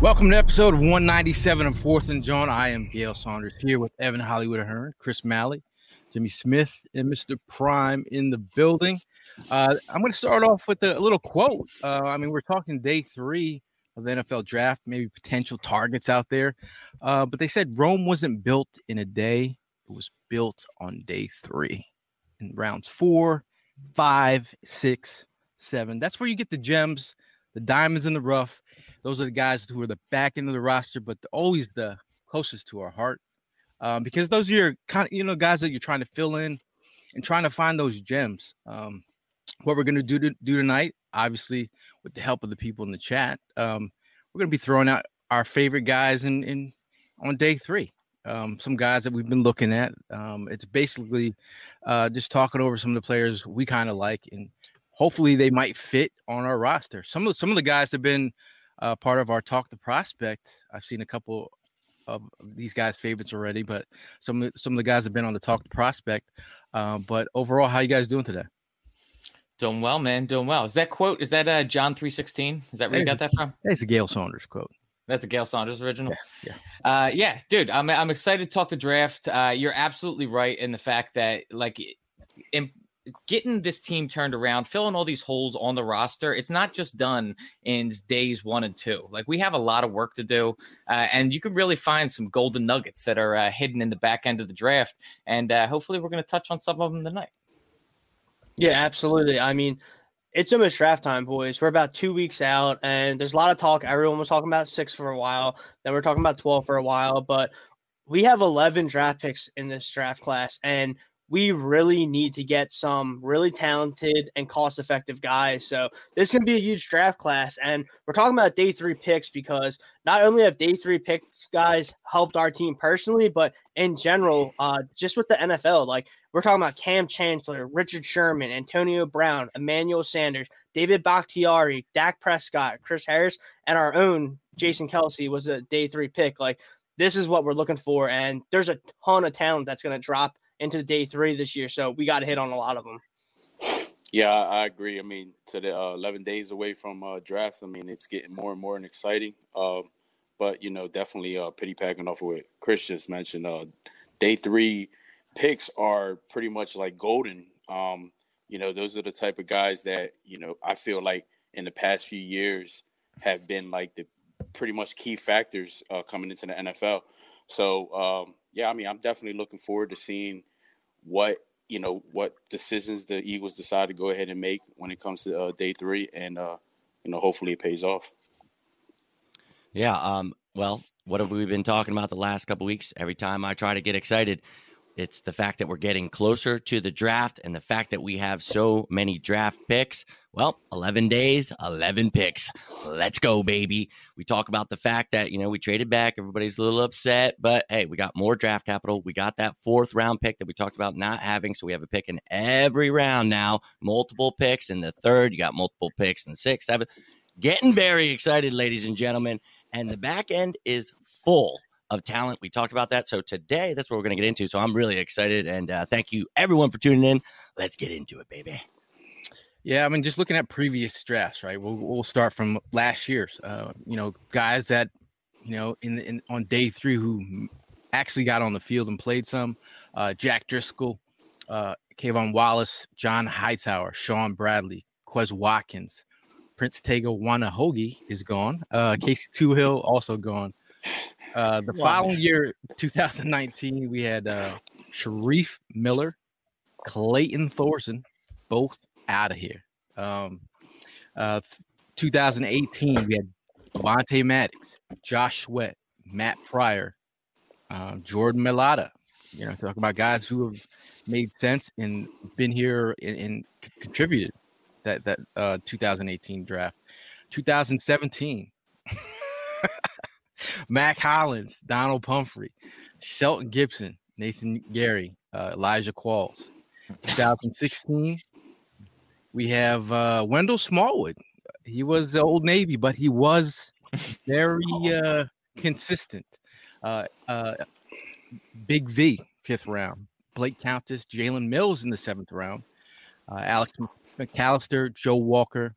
Welcome to episode 197 of Fourth and John. I am Gail Saunders here with Evan Hollywood Ahern, Chris Malley, Jimmy Smith, and Mr. Prime in the building. Uh, I'm going to start off with a, little quote. Uh, I mean, we're talking day three of the NFL draft, maybe potential targets out there. Uh, but they said Rome wasn't built in a day, it was built on day three. In rounds four, five, six, seven. That's where you get the gems, the diamonds in the rough those are the guys who are the back end of the roster, but always the closest to our heart. Um, because those are your kind of you know guys that you're trying to fill in and trying to find those gems. Um, what we're gonna do to, do tonight, obviously, with the help of the people in the chat, um, we're gonna be throwing out our favorite guys in in on day three. Um, some guys that we've been looking at. Um, it's basically uh, just talking over some of the players we kind of like, and hopefully they might fit on our roster. Some of some of the guys have been uh, part of our talk to prospect. I've seen a couple of these guys' favorites already, but some some of the guys have been on the talk to prospect. Um, but overall, how you guys doing today? Doing well, man. Doing well. Is that quote? Is that uh, John three sixteen? Is that where you got that from? It's a Gail Saunders quote. That's a Gail Saunders original. Yeah, yeah, uh, yeah dude. I'm I'm excited to talk the draft. Uh, you're absolutely right in the fact that like in, getting this team turned around, filling all these holes on the roster, it's not just done in days one and two. Like we have a lot of work to do, uh, and you can really find some golden nuggets that are uh, hidden in the back end of the draft. And uh, hopefully, we're going to touch on some of them tonight. Yeah, absolutely. I mean, it's almost draft time, boys. We're about two weeks out, and there's a lot of talk. Everyone was talking about six for a while, then we're talking about 12 for a while, but we have 11 draft picks in this draft class, and we really need to get some really talented and cost effective guys. So this can be a huge draft class. And we're talking about day three picks because not only have day three pick guys helped our team personally, but in general, uh, just with the NFL, like we're talking about Kam Chancellor, Richard Sherman, Antonio Brown, Emmanuel Sanders, David Bakhtiari, Dak Prescott, Chris Harris, and our own Jason Kelce was a day three pick. Like this is what we're looking for. And there's a ton of talent that's going to drop into day three this year. So we got to hit on a lot of them. Yeah, I agree. I mean, to the uh, 11 days away from uh, draft, I mean, it's getting more and more and exciting. Uh, but, you know, definitely uh, pity packing off of what Chris just mentioned. Uh, day three picks are pretty much like golden. Um, you know, those are the type of guys that, you know, I feel like in the past few years have been like the pretty much key factors uh, coming into the NFL. So, um, yeah, I mean, I'm definitely looking forward to seeing what you know what decisions the Eagles decide to go ahead and make when it comes to uh, day three, and uh, you know, hopefully it pays off. Yeah. Um. Well, what have we been talking about the last couple weeks? Every time I try to get excited, It's the fact that we're getting closer to the draft and the fact that we have so many draft picks. Well, 11 days, 11 picks. Let's go, baby. We talk about the fact that, you know, we traded back. Everybody's a little upset, but hey, we got more draft capital. We got that fourth round pick that we talked about not having. So we have a pick in every round now, multiple picks in the third. You got multiple picks in the sixth, seventh. Getting very excited, ladies and gentlemen. And the back end is full of talent. We talked about that. So today, that's what we're going to get into. So I'm really excited. And uh, thank you, everyone, for tuning in. Let's get into it, baby. Yeah, I mean, just looking at previous drafts, right? We'll we'll start from last year's. Uh, you know, guys that you know in, in on day three who actually got on the field and played some. Uh, Jack Driscoll, uh, K'Von Wallace, John Hightower, Shaun Bradley, Quez Watkins, Prince Tega Wanogho is gone. Uh, Casey Toohill also gone. Uh, the wow. following year, 2019, we had uh, Shareef Miller, Clayton Thorson, both out of here. Um, uh, 2018, we had Avonte Maddox, Josh Sweat, Matt Pryor, um, Jordan Mailata. You know, talking about guys who have made sense and been here and, and contributed that that uh, 2018 draft. 2017, Mack Hollins, Donald Pumphrey, Shelton Gibson, Nathan Gerry, uh, Elijah Qualls. 2016, we have uh, Wendell Smallwood. He was the old Navy, but he was very uh, consistent. Uh, uh, Big V, fifth round. Blake Countess, Jalen Mills in the seventh round. Uh, Alex McCalister, Joe Walker.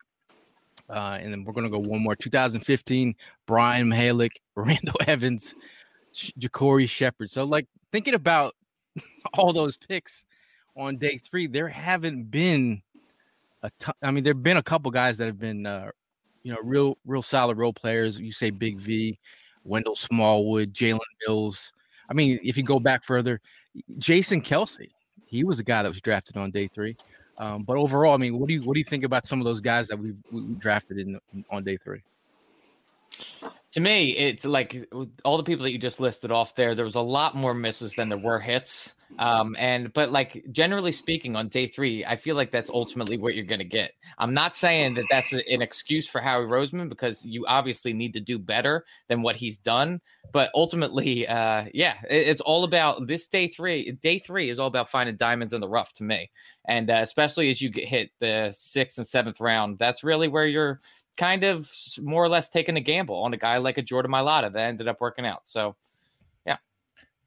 Uh, and then we're going to go one more. 2015, Brian Mihalik, Randall Evans, JaCorey Shepherd. So, like, thinking about all those picks on day three, there haven't been a ton. I mean, there have been a couple guys that have been, uh, you know, real, real solid role players. You say Big V, Wendell Smallwood, Jalen Mills. I mean, if you go back further, Jason Kelce, he was a guy that was drafted on day three. Um, but overall, I mean, what do you what do you think about some of those guys that we've we drafted in on day three? to me, it's like all the people that you just listed off there. There was a lot more misses than there were hits. Um, and but like generally speaking, on day three, I feel like that's ultimately what you're to get. I'm not saying that that's a, an excuse for Howie Roseman because you obviously need to do better than what he's done. But ultimately, uh, yeah, it, it's all about this day three. Day three is all about finding diamonds in the rough to me, and uh, especially as you get hit the sixth and seventh round, that's really where you're kind of more or less taking a gamble on a guy like a Jordan Mailata that ended up working out. So.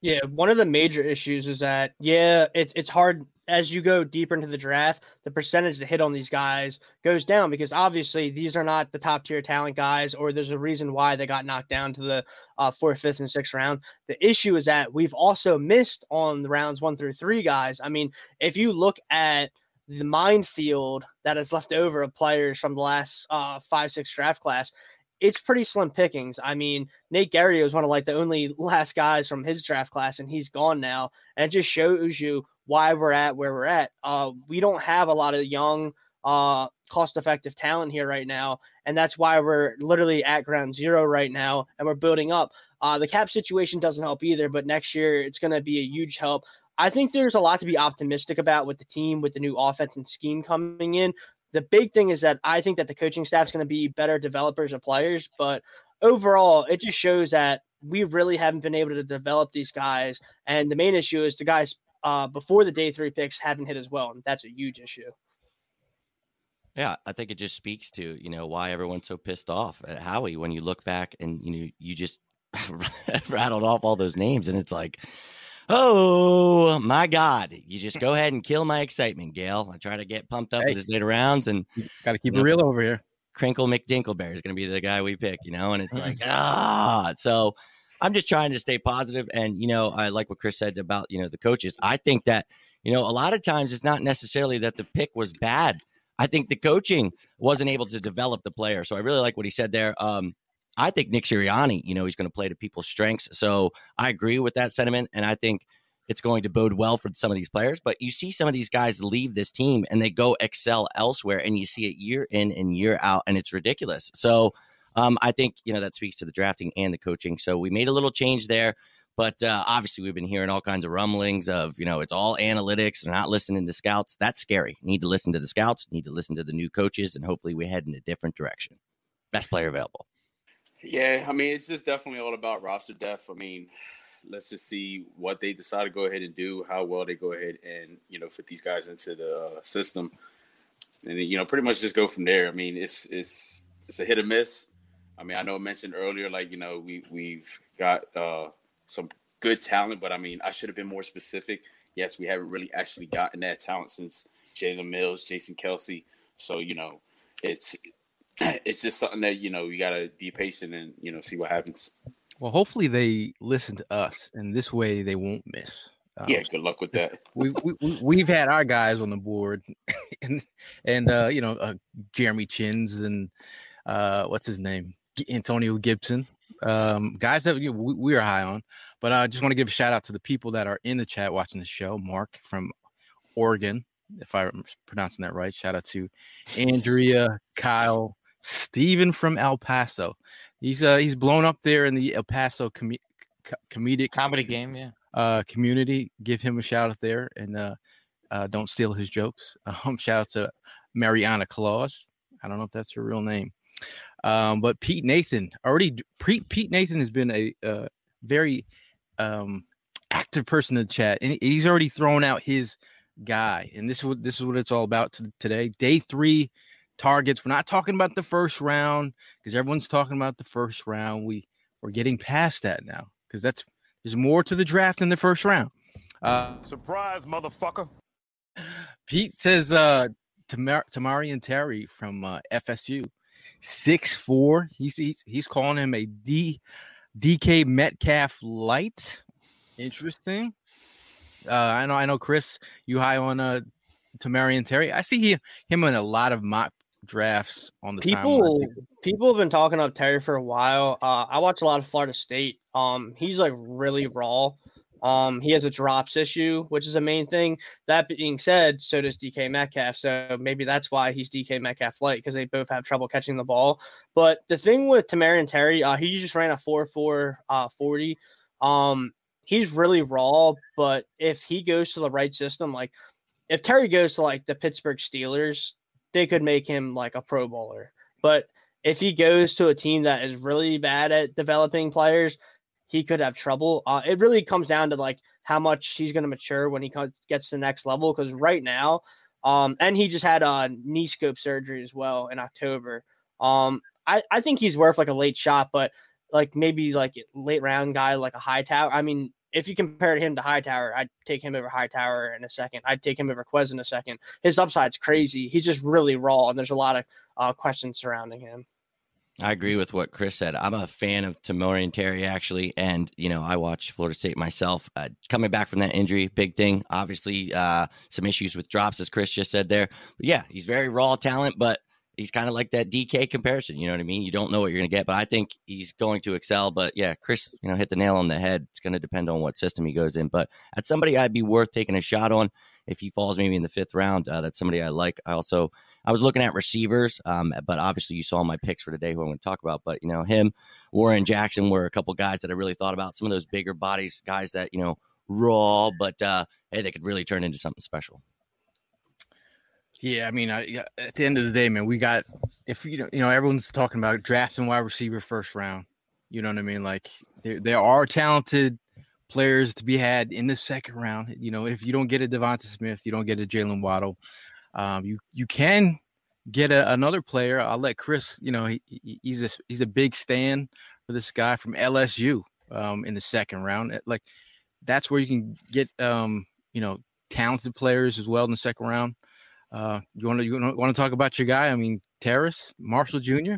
Yeah, one of the major issues is that yeah, it's it's hard as you go deeper into the draft, the percentage to hit on these guys goes down because obviously these are not the top tier talent guys, or there's a reason why they got knocked down to the uh, fourth, fifth, and sixth round. The issue is that we've also missed on the rounds one through three guys. I mean, if you look at the minefield that is left over of players from the last uh, five, six draft class, it's pretty slim pickings. I mean, Nate Gerry was one of like the only last guys from his draft class, and he's gone now. And it just shows you why we're at where we're at. Uh, we don't have a lot of young, uh, cost-effective talent here right now, and that's why we're literally at ground zero right now, and we're building up. Uh, the cap situation doesn't help either, but next year it's going to be a huge help. I think there's a lot to be optimistic about with the team, with the new offense and scheme coming in. The big thing is that I think that the coaching staff is going to be better developers of players, but overall, it just shows that we really haven't been able to develop these guys. And the main issue is the guys uh, before the day three picks haven't hit as well, and that's a huge issue. Yeah, I think it just speaks to you know why everyone's so pissed off at Howie when you look back and you know you just rattled off all those names, and it's like Oh my God! You just go ahead and kill my excitement, Gail. I try to get pumped up hey. with his later rounds, and got to keep it know, real over here. Crinkle McDinkleberry is going to be the guy we pick, you know, and it's like ah. So I'm just trying to stay positive, and you know, I like what Chris said about you know the coaches. I think that you know a lot of times it's not necessarily that the pick was bad. I think the coaching wasn't able to develop the player. So I really like what he said there. Um, I think Nick Sirianni, you know, he's going to play to people's strengths. So I agree with that sentiment. And I think it's going to bode well for some of these players. But you see some of these guys leave this team and they go excel elsewhere, and you see it year in and year out, and it's ridiculous. So um, I think, you know, that speaks to the drafting and the coaching. So we made a little change there. But uh, obviously, we've been hearing all kinds of rumblings of, you know, it's all analytics. They're not listening to scouts. That's scary. Need to listen to the scouts, need to listen to the new coaches, and hopefully we head in a different direction. Best player available. Yeah, I mean, it's just definitely all about roster depth. I mean, let's just see what they decide to go ahead and do, how well they go ahead and, you know, fit these guys into the uh, system. And, you know, pretty much just go from there. I mean, it's, it's, it's a hit or miss. I mean, I know I mentioned earlier, like, you know, we, we've got, uh, some good talent, but I mean, I should have been more specific. Yes, we haven't really actually gotten that talent since Jalen Mills, Jason Kelce. So you know, it's it's just something that you know you got to be patient and you know see what happens. Well, hopefully they listen to us, and this way they won't miss. Um, yeah, good luck with that. we, we we've had our guys on the board, and and uh, you know uh, Jeremy Chins and uh, what's his name Antonio Gibson um, guys that you know, we, we, are high on. But I just want to give a shout out to the people that are in the chat watching the show. Mark from Oregon, if I'm pronouncing that right. Shout out to Andrea, Kyle, Stephen from El Paso. He's uh he's blown up there in the El Paso com- comedic comedy game, yeah. Uh, community. Give him a shout out there, and uh, uh, don't steal his jokes. Um, shout out to Mariana Claus. I don't know if that's her real name. Um, but Pete Nathan already Pete, Pete Nathan has been a uh, very um, active person in the chat, and he's already thrown out his guy. And this is what this is what it's all about today. Day three targets. We're not talking about the first round because everyone's talking about the first round. We we're getting past that now because that's there's more to the draft than the first round. Uh, Surprise, motherfucker! Pete says uh, Tamar- Tamorrion Terry from uh, FSU six four. He's, he's he's calling him a D DK Metcalf light. Interesting. Uh, I know I know Chris, you high on uh Tamorrion Terry. I see he, him in a lot of mock drafts on the people. People have been talking up Terry for a while. Uh, I watch a lot of Florida State. Um, he's like really raw. Um, he has a drops issue, which is a main thing. That being said, so does DK Metcalf. So maybe that's why he's DK Metcalf light because they both have trouble catching the ball. But the thing with Tamorrion Terry, uh, he just ran a 4 4 uh, 40. Um, he's really raw, but if he goes to the right system, like if Terry goes to like the Pittsburgh Steelers, they could make him like a pro bowler. But if he goes to a team that is really bad at developing players, he could have trouble. Uh, it really comes down to like how much he's going to mature when he gets to the next level. Because right now, um, and he just had a knee scope surgery as well in October. Um, I, I think he's worth like a late shot, but like maybe like late round guy like a Hightower. I mean, if you compare him to Hightower, I'd take him over Hightower in a second. I'd take him over Quez in a second. His upside's crazy. He's just really raw, and there's a lot of uh, questions surrounding him. I agree with what Chris said. I'm a fan of Tamorrion Terry, actually. And, you know, I watch Florida State myself. Uh, coming back from that injury, big thing. Obviously, uh, some issues with drops, as Chris just said there. But yeah, he's very raw talent, but he's kind of like that DK comparison. You know what I mean? You don't know what you're going to get, but I think he's going to excel. But yeah, Chris, you know, hit the nail on the head. It's going to depend on what system he goes in. But at somebody I'd be worth taking a shot on if he falls maybe in the fifth round. Uh, that's somebody I like. I also I was looking at receivers, um, but obviously you saw my picks for today who I'm going to talk about. But you know, him, Warren Jackson were a couple guys that I really thought about. Some of those bigger bodies, guys that you know raw, but uh, hey, they could really turn into something special. Yeah, I mean, I, at the end of the day, man, we got if you know, you know, everyone's talking about drafting wide receiver first round. You know what I mean? Like there, there are talented players to be had in the second round. You know, if you don't get a Devonta Smith, you don't get a Jalen Waddle. Um, you you can get a, another player. I'll let Chris. You know, he, he's a he's a big stand for this guy from LSU um, in the second round. Like that's where you can get um, you know talented players as well in the second round. Uh, you want to you want to talk about your guy? I mean, Terrace Marshall Jr.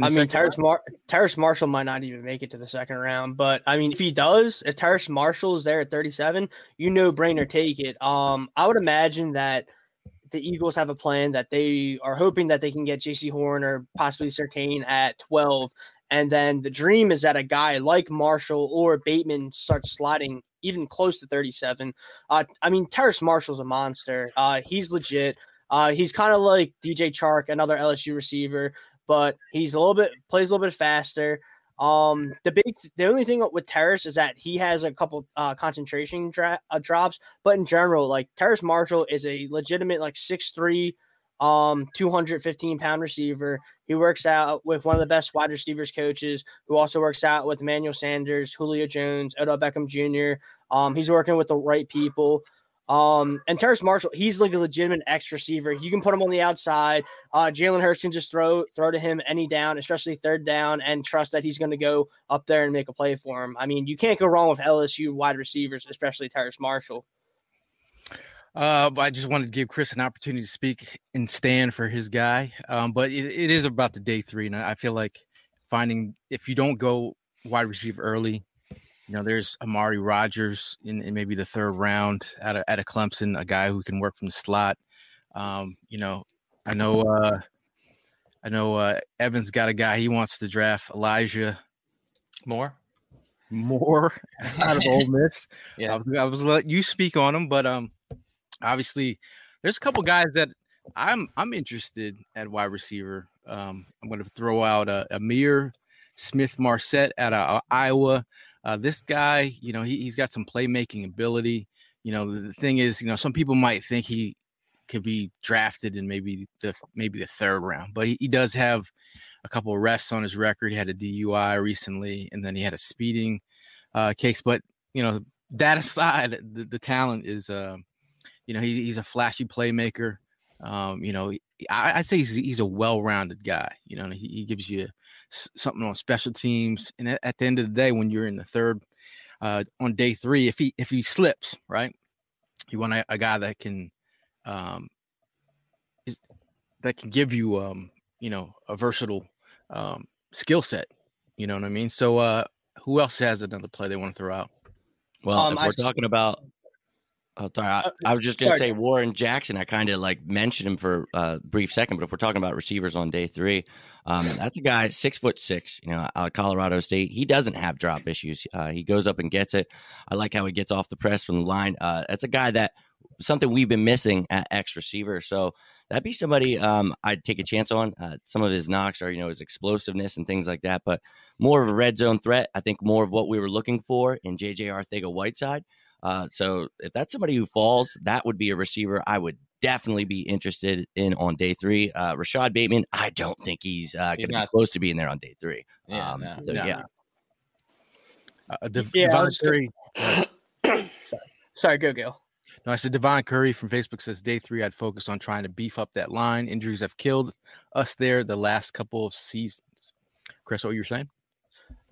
I mean, Terrace, Mar- Terrace Marshall might not even make it to the second round, but I mean, if he does, if Terrace Marshall is there at 37, you know, brainer take it. Um, I would imagine that the Eagles have a plan that they are hoping that they can get Jaycee Horn or possibly Surtain at 12. And then the dream is that a guy like Marshall or Bateman starts sliding even close to 37. Uh, I mean, Terrace Marshall's a monster. Uh, he's legit. Uh, he's kind of like DJ Chark, another LSU receiver, but he's a little bit plays a little bit faster. Um, the big, the only thing with Terrace is that he has a couple uh, concentration dra- uh, drops, but in general, like Terrace Marshall is a legitimate like six three, um, 215 pound receiver. He works out with one of the best wide receivers coaches, who also works out with Emmanuel Sanders, Julio Jones, Odell Beckham Jr. Um, he's working with the right people. Um, and Terrace Marshall, he's like a legitimate X receiver. You can put him on the outside. Uh, Jalen Hurts can just throw throw to him any down, especially third down, and trust that he's going to go up there and make a play for him. I mean, you can't go wrong with LSU wide receivers, especially Terrace Marshall. Uh, I just wanted to give Chris an opportunity to speak and stand for his guy. Um, but it, it is about the day three, and I feel like finding if you don't go wide receiver early, you know, there's Amari Rodgers in, in maybe the third round at a, at a Clemson, a guy who can work from the slot. Um, you know, I know, uh, I know, uh, Evans got a guy he wants to draft Elijah Moore, Moore out of Ole Miss. yeah, I was, I was let you speak on him, but um, obviously, there's a couple guys that I'm I'm interested at wide receiver. Um, I'm going to throw out uh, Ihmir Smith Marsette out of uh, Iowa. Uh, this guy, you know, he, he's got some playmaking ability. You know, the, the thing is, you know, some people might think he could be drafted in maybe the maybe the third round, but he, he does have a couple arrests on his record. He had a DUI recently, and then he had a speeding uh, case. But you know, that aside, the, the talent is, uh, you know, he, he's a flashy playmaker. Um, you know, I, I say he's he's a well-rounded guy. You know, he, he gives you something on special teams, and at, at the end of the day, when you're in the third, uh, on day three, if he if he slips, right, you want a, a guy that can, um, is, that can give you, um, you know, a versatile um, skill set. You know what I mean? So, uh, who else has another play they want to throw out? Well, Um, if we're s- talking about, oh, sorry, I, Uh, I was just gonna say Warren Jackson. I kind of like mentioned him for a brief second, but if we're talking about receivers on day three, um, that's a guy six foot six, you know, out of Colorado State. He doesn't have drop issues. Uh, he goes up and gets it. I like how he gets off the press from the line. Uh, that's a guy that something we've been missing at X receiver. So that'd be somebody um, I'd take a chance on. Uh, some of his knocks are, you know, his explosiveness and things like that, but more of a red zone threat. I think more of what we were looking for in JJ Arcega Whiteside. Uh, so if that's somebody who falls, that would be a receiver I would definitely be interested in on day three. Uh, Rashod Bateman, I don't think he's uh, He's going to be not- close to being there on day three. Yeah, um, no. so, No. yeah. Uh, Dev- Yeah, Devon was- Curry. Sorry, go Gil. No, I said Devon Curry from Facebook says day three. I'd focus on trying to beef up that line. Injuries have killed us there the last couple of seasons. Chris, what you were saying?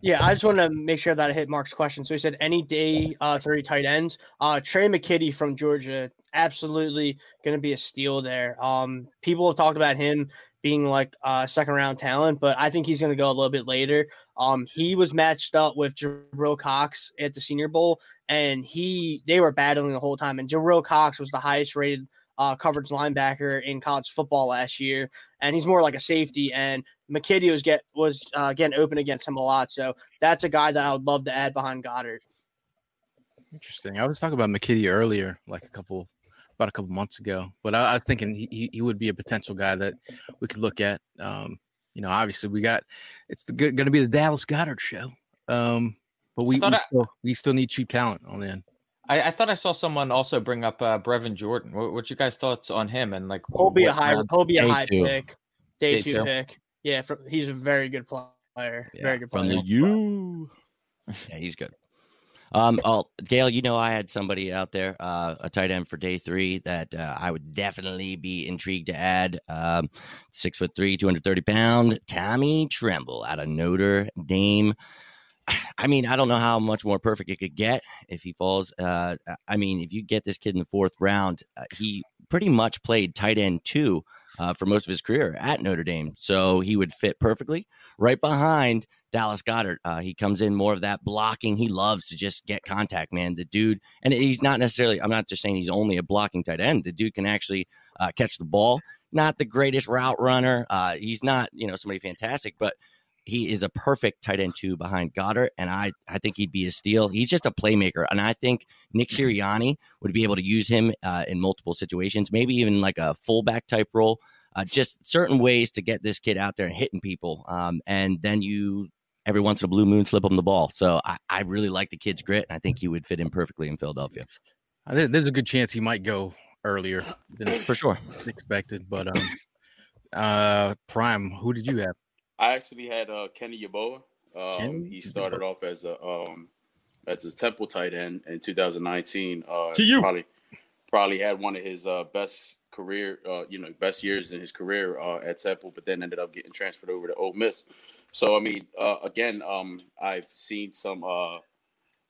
Yeah, I just want to make sure that I hit Mark's question. So he said any day uh, 30 tight ends. Uh, Tre' McKitty from Georgia, absolutely going to be a steal there. Um, people have talked about him being like a second round talent, but I think he's going to go a little bit later. Um, he was matched up with Jabril Cox at the Senior Bowl, and he they were battling the whole time. And Jabril Cox was the highest rated uh, coverage linebacker in college football last year, and he's more like a safety. And McKitty was get was uh, getting open against him a lot, so that's a guy that I would love to add behind Goedert. Interesting. I was talking about McKitty earlier, like a couple, about a couple months ago. But I, I was thinking he, he- he would be a potential guy that we could look at. Um, you know, obviously we got it's the, going to be the Dallas Goedert show. Um, but we we, I- still, we still need cheap talent on the end. I, I thought I saw someone also bring up uh, Brevin Jordan. What, what's your guys' thoughts on him? And like, He'll be a high round- he'll be a high two. pick, day, Day two, two. pick. Yeah, for, he's a very good player. Yeah, very good From player. the U. Yeah, he's good. Um, oh, Gail, you know, I had somebody out there, uh, a tight end for day three that uh, I would definitely be intrigued to add. Um, six foot three, 230 pound, Tommy Tremble out of Notre Dame. I mean, I don't know how much more perfect it could get if he falls. Uh, I mean, if you get this kid in the fourth round, uh, he pretty much played tight end two uh, for most of his career at Notre Dame. So he would fit perfectly right behind Dallas Goedert. Uh, he comes in more of that blocking. He loves to just get contact, man. The dude, and he's not necessarily, I'm not just saying he's only a blocking tight end. The dude can actually uh, catch the ball. Not the greatest route runner. Uh, he's not, you know, somebody fantastic, but he is a perfect tight end two behind Goedert, and I I think he'd be a steal. He's just a playmaker, and I think Nick Sirianni would be able to use him uh, in multiple situations, maybe even like a fullback type role. Uh, just certain ways to get this kid out there and hitting people, um, and then you every once in a blue moon slip him the ball. So I, I really like the kid's grit, and I think he would fit in perfectly in Philadelphia. I think there's a good chance he might go earlier than For sure. expected. But um, uh, Prime, who did you have? I actually had uh, Kenny Yeboah. Um, Kenny he started off as a um, as a Temple tight end in 2019. Uh, To you. probably probably had one of his uh, best career, uh, you know, best years in his career uh, at Temple, but then ended up getting transferred over to Ole Miss. So I mean, uh, again, um, I've seen some uh,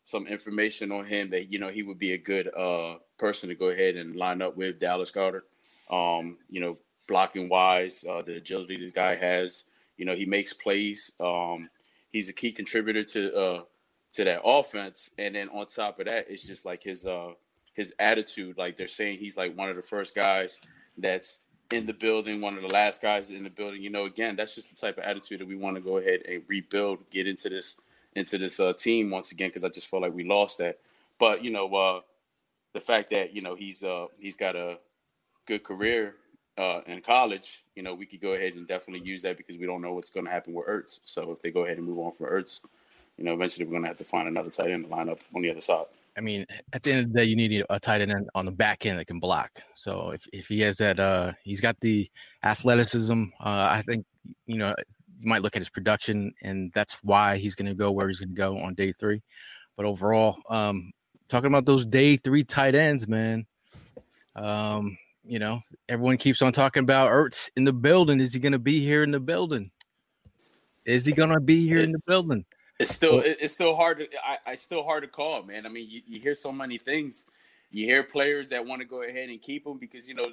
some information on him that you know he would be a good uh, person to go ahead and line up with Dallas Carter. Um, you know, blocking wise, uh, the agility this guy has. You know, he makes plays. Um, he's a key contributor to uh, to that offense. And then on top of that, it's just like his uh, his attitude. Like they're saying, he's like one of the first guys that's in the building, one of the last guys in the building. You know, again, that's just the type of attitude that we want to go ahead and rebuild, get into this into this uh, team once again because I just feel like we lost that. But you know, uh, the fact that you know he's uh, he's got a good career uh, in college, you know, we could go ahead and definitely use that because we don't know what's going to happen with Ertz. So if they go ahead and move on from Ertz, you know, eventually we're going to have to find another tight end to line up on the other side. I mean, at the end of the day, you need a tight end on the back end that can block. So if, if he has that, uh, he's got the athleticism. Uh, I think you know you might look at his production, and that's why he's going to go where he's going to go on day three. But overall, um, talking about those day three tight ends, man. Um, you know, everyone keeps on talking about Ertz in the building. Is he going to be here in the building? Is he going to be here in the building? It's still it- it's still hard to I, I still hard to call, man. I mean, you, you hear so many things. You hear players that want to go ahead and keep him because you know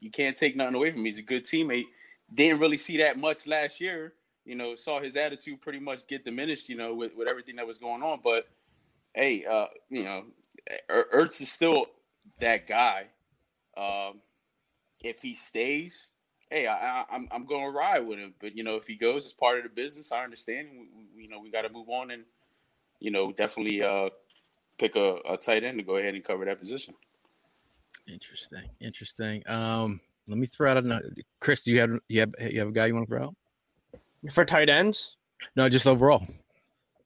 you can't take nothing away from him. He's a good teammate. Didn't really see that much last year. You know, saw his attitude pretty much get diminished. You know, with, with everything that was going on. But hey, uh, you know, Er- Ertz is still that guy. Um, if he stays, hey, I, I, I'm I'm going to ride with him. But you know, if he goes, it's part of the business. I understand. We, we, you know, we got to move on and you know definitely uh, pick a, a tight end to go ahead and cover that position. Interesting, interesting. Um, let me throw out another. Chris, do you have you have you have a guy you want to throw out? For tight ends? No, just overall.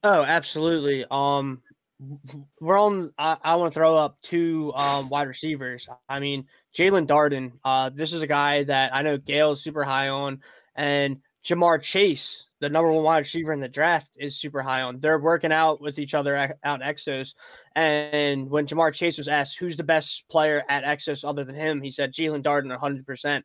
Oh, absolutely. Um, we're on. I, I want to throw up two um, wide receivers. I mean, Jaelon Darden. Uh, this is a guy that I know Gail is super high on, and Ja'Marr Chase, the number one wide receiver in the draft, is super high on. They're working out with each other at, out Exos. And when Ja'Marr Chase was asked who's the best player at Exos other than him, he said Jaelon Darden, 100%.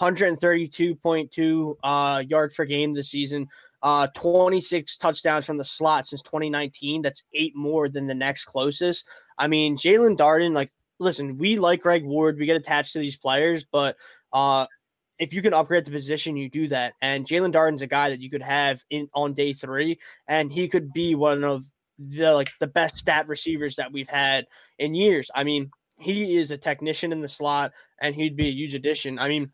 132.2 uh, yards per game this season. Uh, 26 touchdowns from the slot since 2019. That's eight more than the next closest. I mean, Jaelon Darden, like, listen, we like Greg Ward. We get attached to these players, but uh, if you can upgrade the position, you do that. And Jaelon Darden's a guy that you could have in on day three, and he could be one of the like the best stat receivers that we've had in years. I mean, he is a technician in the slot, and he'd be a huge addition. I mean,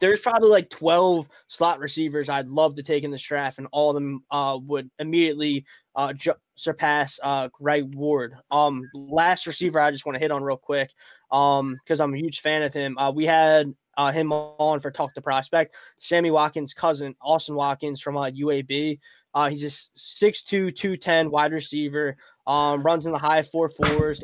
there's probably like 12 slot receivers I'd love to take in this draft, and all of them uh, would immediately uh, ju- surpass uh, Greg Ward. Um, last receiver I just want to hit on real quick um, because I'm a huge fan of him. Uh, we had uh, him on for Talk to Prospect. Sammy Watkins' cousin, Austin Watkins from uh, UAB. Uh, he's a 6'2", 210 wide receiver. Um, runs in the high four fours,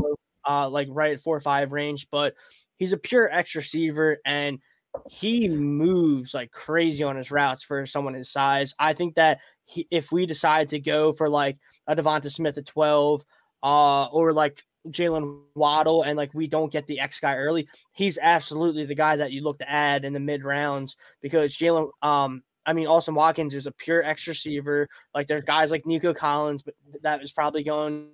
uh, like right at five range. But he's a pure X receiver, and he moves like crazy on his routes for someone his size. I think that he, if we decide to go for like a Devonta Smith at 12, uh, or like Jalen Waddle, and like we don't get the X guy early, he's absolutely the guy that you look to add in the mid rounds because Jalen, um, I mean, Austin Watkins is a pure X receiver. Like there's guys like Nico Collins, but that is probably going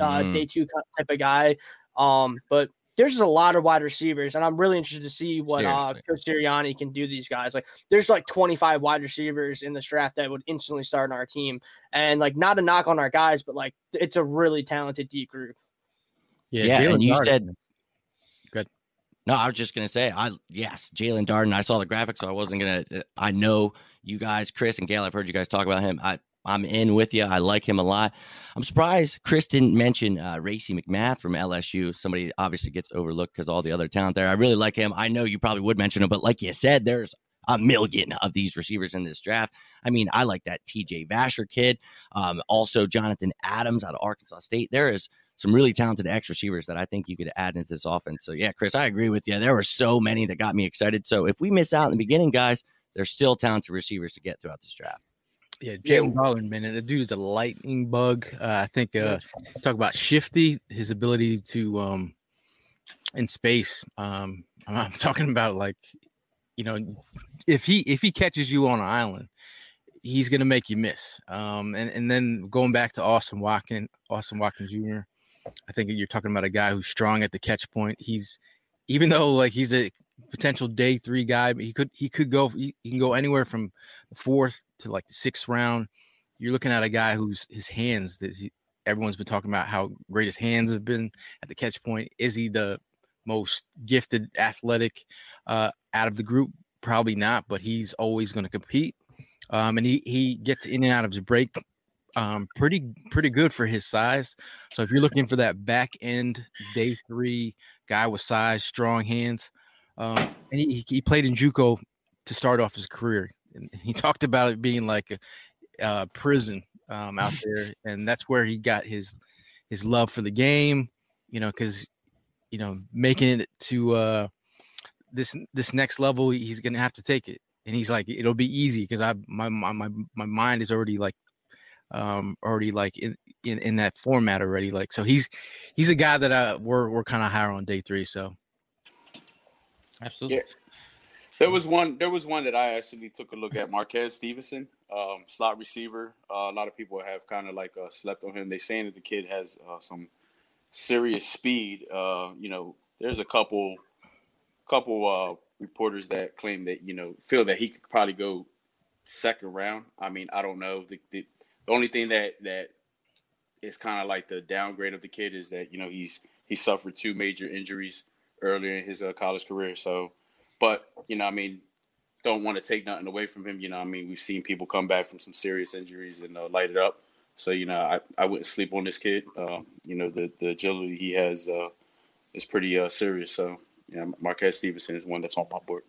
uh, Mhm. day two type of guy. Um, but there's just a lot of wide receivers, and I'm really interested to see what uh, Seriously. Coach Sirianni can do. These guys, like, there's like 25 wide receivers in this draft that would instantly start on our team, and like, not a knock on our guys, but like, it's a really talented deep group. Yeah, Jalen and you Darden. said Good. No, I was just gonna say, I yes, Jaelon Darden. I saw the graphics, so I wasn't gonna. uh, I know you guys, Chris and Gail. I've heard you guys talk about him. I I'm in with you. I like him a lot. I'm surprised Chris didn't mention uh, Racey McMath from LSU. Somebody obviously gets overlooked because all the other talent there. I really like him. I know you probably would mention him, but like you said, there's a million of these receivers in this draft. I mean, I like that TJ Vasher kid. Um, also, Jonathan Adams out of Arkansas State. There is some really talented X receivers that I think you could add into this offense. So, yeah, Chris, I agree with you. There were so many that got me excited. So, if we miss out in the beginning, guys, there's still talented receivers to get throughout this draft. Yeah, Jalen Garland, man, the dude is a lightning bug. Uh, I think uh, talk about shifty, his ability to um in space. Um, I'm, I'm talking about like, you know, if he if he catches you on an island, he's gonna make you miss. Um, and and then going back to Austin Watkins, Austin Watkins Jr. I think you're talking about a guy who's strong at the catch point. He's even though like he's a potential day three guy, but he could he could go he, he can go anywhere from fourth to like the sixth round. You're looking at a guy who's his hands that everyone's been talking about how great his hands have been at the catch point. Is he the most gifted athletic uh, out of the group? Probably not, but he's always going to compete. Um, and he he gets in and out of his break um, pretty pretty good for his size. So if you're looking for that back end day three guy with size, strong hands, um, and he, he played in JUCO to start off his career. And he talked about it being like a, a prison um, out there, and that's where he got his his love for the game. You know, because you know making it to uh, this this next level, he's gonna have to take it. And he's like, it'll be easy because I my, my my my mind is already like um already like in, in in that format already like so he's he's a guy that uh we're we're kind of higher on day three so absolutely yeah. There was one there was one that i actually took a look at marquez stevenson um slot receiver. Uh, a lot of people have kind of like uh, slept on him. They saying that the kid has uh, some serious speed. Uh you know there's a couple couple uh reporters that claim that you know feel that he could probably go second round. I mean i don't know. The, the the only thing that that is kind of like the downgrade of the kid is that you know he's he suffered two major injuries earlier in his uh, college career. So, but you know, I mean, don't want to take nothing away from him. You know, I mean, we've seen people come back from some serious injuries and uh, light it up. So, you know, I, I wouldn't sleep on this kid. Uh, you know, the the agility he has uh, is pretty uh, serious. So, yeah, Marquez Stevenson is one that's on my board.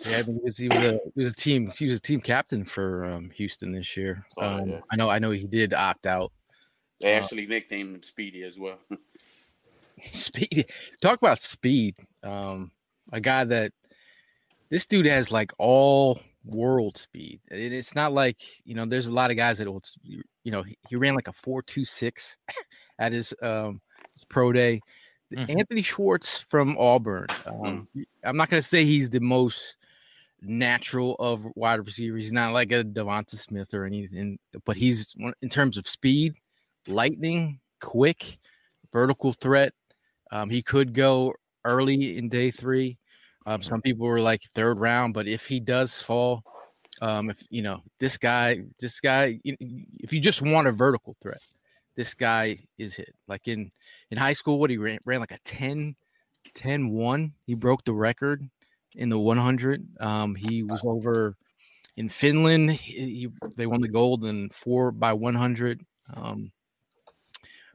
Yeah, he was, he was a he was a team he was a team captain for um, Houston this year. Um, yeah. I know I know he did opt out. They uh, actually nicknamed him Speedy as well. Speedy, talk about speed. Um, a guy that this dude has like all world speed. And it's not like you know, there's a lot of guys that will, you know, he, he ran like a four two six at his um his pro day. Mm-hmm. Anthony Schwartz from Auburn. Um, mm. I'm not gonna say he's the most natural of wide receivers. He's not like a Devonta Smith or anything, but he's in terms of speed, lightning, quick, vertical threat. Um, he could go early in day three. Um, some people were like third round, but if he does fall, um, if you know this guy, this guy, if you just want a vertical threat, this guy is hit. Like in in high school, what he ran, ran like a 10, 10 1. He broke the record in the 100. Um, he was over in Finland. He, he, they won the gold in four by 100 um,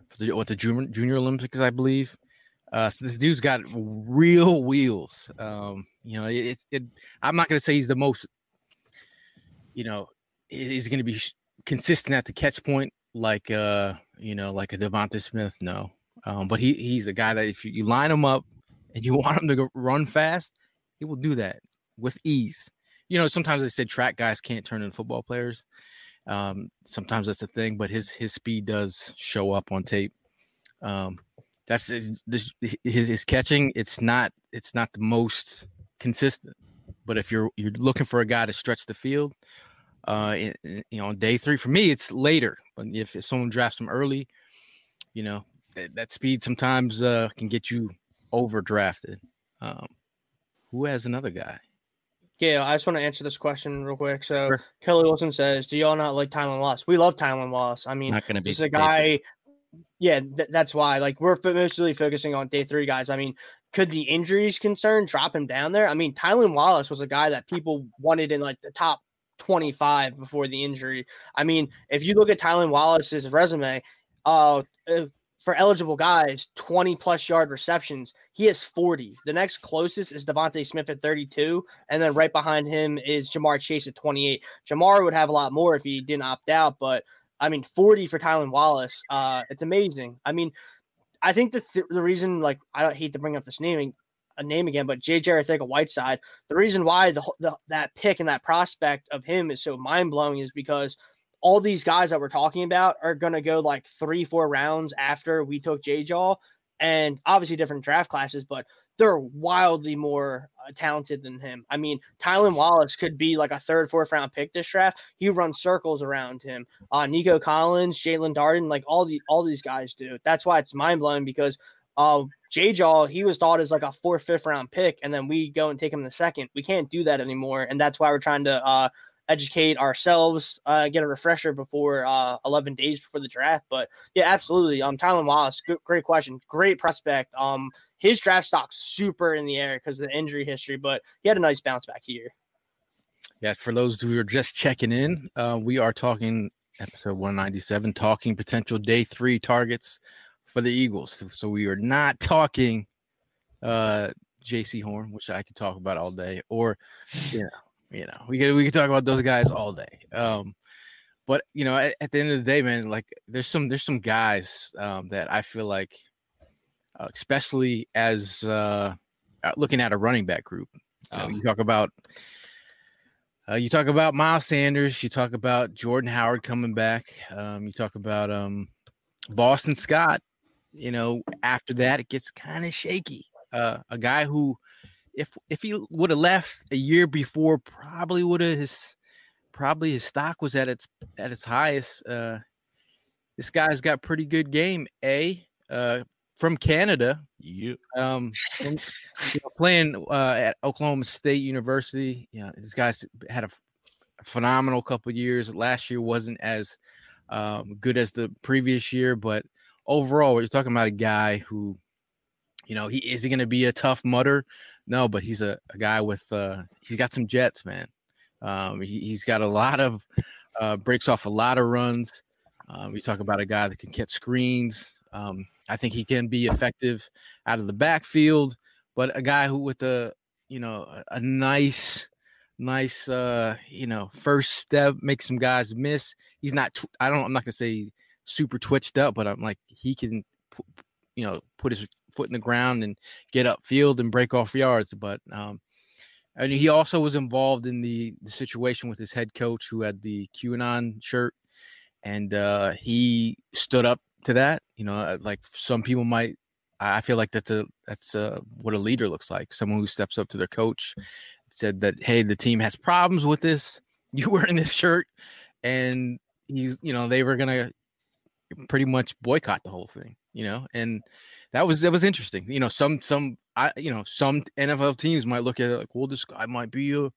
for the, what the junior, junior Olympics, I believe. Uh, so this dude's got real wheels. Um, you know, it, it, I'm not going to say he's the most, you know, he's going to be consistent at the catch point like, uh, you know, like a Devonta Smith. No, um, but he he's a guy that if you, you line him up and you want him to run fast, he will do that with ease. You know, sometimes they say track guys can't turn into football players. Um, sometimes that's a thing, but his his speed does show up on tape. Um, that's his, his his catching. It's not it's not the most consistent, but if you're you're looking for a guy to stretch the field, uh, in, in, you know, on day three for me it's later. But if, if someone drafts him early, you know, that, that speed sometimes uh, can get you overdrafted. Um, who has another guy? Yeah, I just want to answer this question real quick. So sure. Kelly Wilson says, "Do y'all not like Tylan Wallace? We love Tylan Wallace. I mean, not gonna be this is a guy. Yeah, th- that's why. Like we're mostly focusing on day three guys. I mean, could the injuries concern drop him down there? I mean, Tylan Wallace was a guy that people wanted in like the top 25 before the injury. I mean, if you look at Tylan Wallace's resume, uh, for eligible guys, 20 plus yard receptions. He has 40. The next closest is DeVonta Smith at 32. And then right behind him is Ja'Marr Chase at 28. Ja'Marr would have a lot more if he didn't opt out, but I mean, 40 for Tylan Wallace. Uh, it's amazing. I mean, I think the, th- the reason, like, I don't hate to bring up this naming, a name again, but J.J. Arcega-Whiteside, the reason why the, the that pick and that prospect of him is so mind blowing is because all these guys that we're talking about are going to go like three, four rounds after we took J Jaw, and obviously different draft classes, but they're wildly more uh, talented than him. I mean, Tylan Wallace could be like a third, fourth round pick this draft. He runs circles around him. Uh, Nico Collins, Jaelon Darden, like all the all these guys do. That's why it's mind blowing because uh, J Jaw, he was thought as like a fourth, fifth round pick, and then we go and take him in the second. We can't do that anymore, and that's why we're trying to uh, educate ourselves, uh, get a refresher before uh, 11 days before the draft. But yeah, absolutely. Um, Tylan Wallace, good, great question, great prospect. Um, his draft stock's super in the air because of the injury history, but he had a nice bounce back here. Yeah, for those who are just checking in, uh, we are talking episode 197, talking potential day three targets for the Eagles. So we are not talking uh Jaycee Horn, which I could talk about all day, or yeah, you know, we could we could talk about those guys all day. Um, but you know, at, at the end of the day, man, like there's some there's some guys um, that I feel like, uh, especially as uh, uh looking at a running back group, you, know, you talk about. Uh, you talk about Miles Sanders. You talk about Jordan Howard coming back. Um, you talk about um, Boston Scott. You know, after that, it gets kind of shaky. Uh, a guy who if if he would have left a year before, probably would have his probably his stock was at its at its highest. Uh, this guy's got pretty good game. A uh, from Canada. You um and, you know, playing uh, at Oklahoma State University. Yeah, this guy's had a, f- a phenomenal couple years. Last year wasn't as um, good as the previous year, but overall, we're talking about a guy who, you know, he is he going to be a tough mutter? No, but he's a, a guy with uh he's got some jets, man. Um, he, has got a lot of uh, breaks off a lot of runs. Uh, we talk about a guy that can catch screens. Um, I think he can be effective out of the backfield, but a guy who with a you know a, a nice, nice uh, you know first step makes some guys miss. He's not. Tw- I don't. I'm not gonna say super twitched up, but I'm like he can, you know, put his foot in the ground and get upfield and break off yards. But um, and he also was involved in the, the situation with his head coach who had the QAnon shirt, and uh, he stood up to that. You know, uh, like some people might. I feel like that's a that's a, what a leader looks like. Someone who steps up to their coach, said that, "Hey, the team has problems with this. You wearing this shirt," and he's, you know, they were gonna pretty much boycott the whole thing. You know, and that was that was interesting. You know, some some I you know some NFL teams might look at it like, well, this guy might be a, you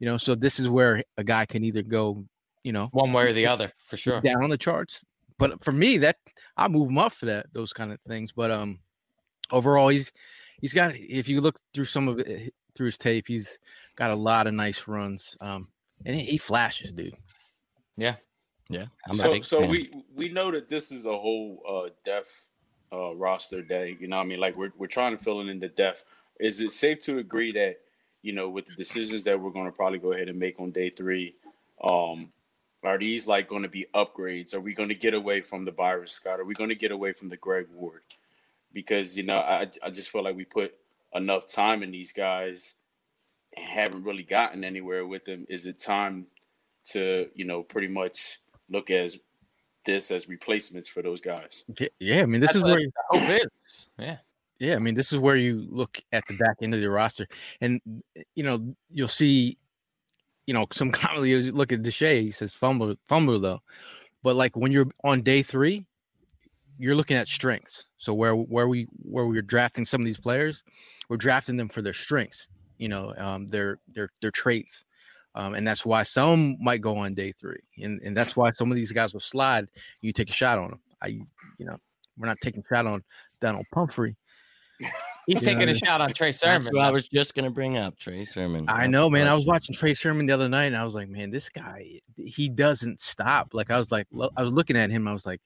know, so this is where a guy can either go, you know, one way or the other for sure, down on the charts. But for me, that I move him up for that those kind of things. But um, overall, he's he's got if you look through some of it through his tape, he's got a lot of nice runs. Um, and he, he flashes, dude. Yeah, yeah. I'm so so we we know that this is a whole uh deaf uh, roster day. You know, I mean, like we're we're trying to fill in the depth. Is it safe to agree that you know with the decisions that we're going to probably go ahead and make on day three, um, are these like going to be upgrades? Are we going to get away from the Byron Scott? Are we going to get away from the Greg Ward? Because you know, I I just feel like we put enough time in these guys and haven't really gotten anywhere with them. Is it time to you know pretty much look as this as replacements for those guys. Yeah, I mean, this That's is where you, hope is. Yeah. Yeah, I mean, this is where you look at the back end of the roster, and you know you'll see, you know, some commonly look at Deshae. He says fumble, fumble though, but like when you're on day three, you're looking at strengths. So where where we where we're drafting some of these players, we're drafting them for their strengths. You know, um, their their their traits. Um, and that's why some might go on day three, and and that's why some of these guys will slide. You take a shot on them. I, you know, we're not taking a shot on Donnel Pumphrey. He's you taking a shot on Trey Sermon. That's I was just gonna bring up Trey Sermon. I know, man. I was watching Trey Sermon the other night, and I was like, man, this guy, he doesn't stop. Like I was like, I was looking at him, I was like,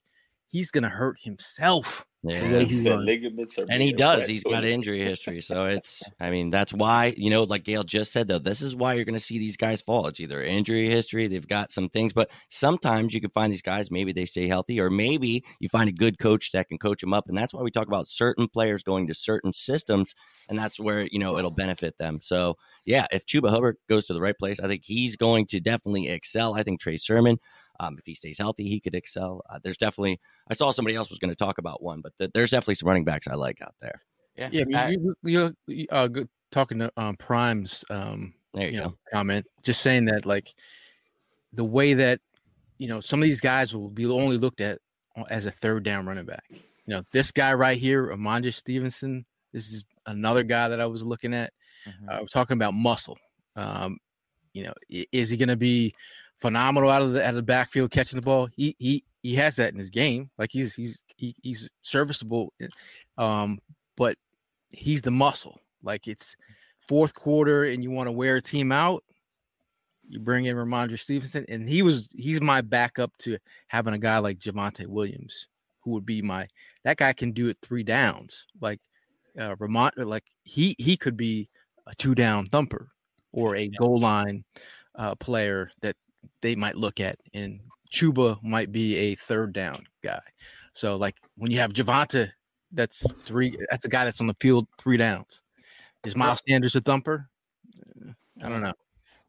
he's gonna hurt himself Yeah. He said ligaments are and he does. He's got injury history, so it's. I mean, that's why you know, like Gail just said, though, this is why you're going to see these guys fall. It's either injury history, they've got some things, but sometimes you can find these guys. Maybe they stay healthy, or maybe you find a good coach that can coach them up, and that's why we talk about certain players going to certain systems, and that's where you know it'll benefit them. So yeah, if Chuba Hubbard goes to the right place, I think he's going to definitely excel. I think Trey Sermon. Um, if he stays healthy, he could excel. Uh, there's definitely. I saw somebody else was going to talk about one, but th- there's definitely some running backs I like out there. Yeah, Yeah, I- I mean, you, you, you, uh, good, talking to um, Prime's um, There you, you go. know comment, just saying that like the way that you know some of these guys will be only looked at as a third down running back. You know, this guy right here, Rhamondre Stevenson. This is another guy that I was looking at. Mhm. Uh, we're talking about muscle. Um, you know, is he going to be phenomenal out of the out of the backfield catching the ball? He he he has that in his game. Like he's he's he, he's serviceable, um, but he's the muscle. Like it's fourth quarter and you want to wear a team out. You bring in Rhamondre Stevenson, and he was he's my backup to having a guy like Javonte Williams, who would be my that guy can do it three downs. Like uh Ramon, like he he could be a two down thumper or a goal line uh, player that they might look at, and Chuba might be a third down guy. So like when you have Javonte, that's three. That's a guy that's on the field three downs. Is Miles Sanders a thumper? Uh, I don't know.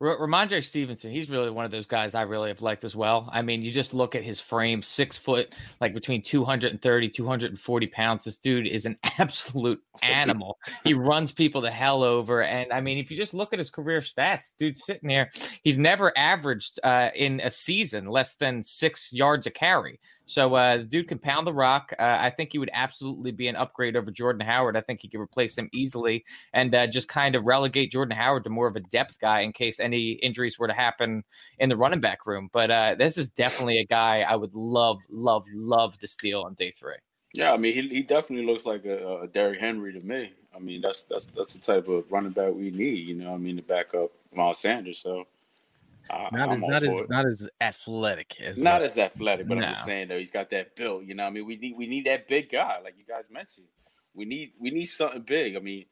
R- Rhamondre Stevenson, he's really one of those guys I really have liked as well. I mean, you just look at his frame, six foot, like between 230, 240 pounds. This dude is an absolute animal. he runs people the hell over. And I mean, if you just look at his career stats, dude, sitting there, he's never averaged uh, in a season less than six yards a carry. So uh, the dude can pound the rock. Uh, I think he would absolutely be an upgrade over Jordan Howard. I think he could replace him easily and uh, just kind of relegate Jordan Howard to more of a depth guy in case any injuries were to happen in the running back room. But uh, this is definitely a guy I would love, love, love to steal on day three. Yeah, I mean, he, he definitely looks like a, a Derrick Henry to me. I mean, that's that's that's the type of running back we need. You know, I mean, to back up Miles Sanders. So, I, Not as not as not as athletic as not as athletic, but I'm just saying though, he's got that build. You know, what I mean, we need we need that big guy, like you guys mentioned. We need we need something big. I mean,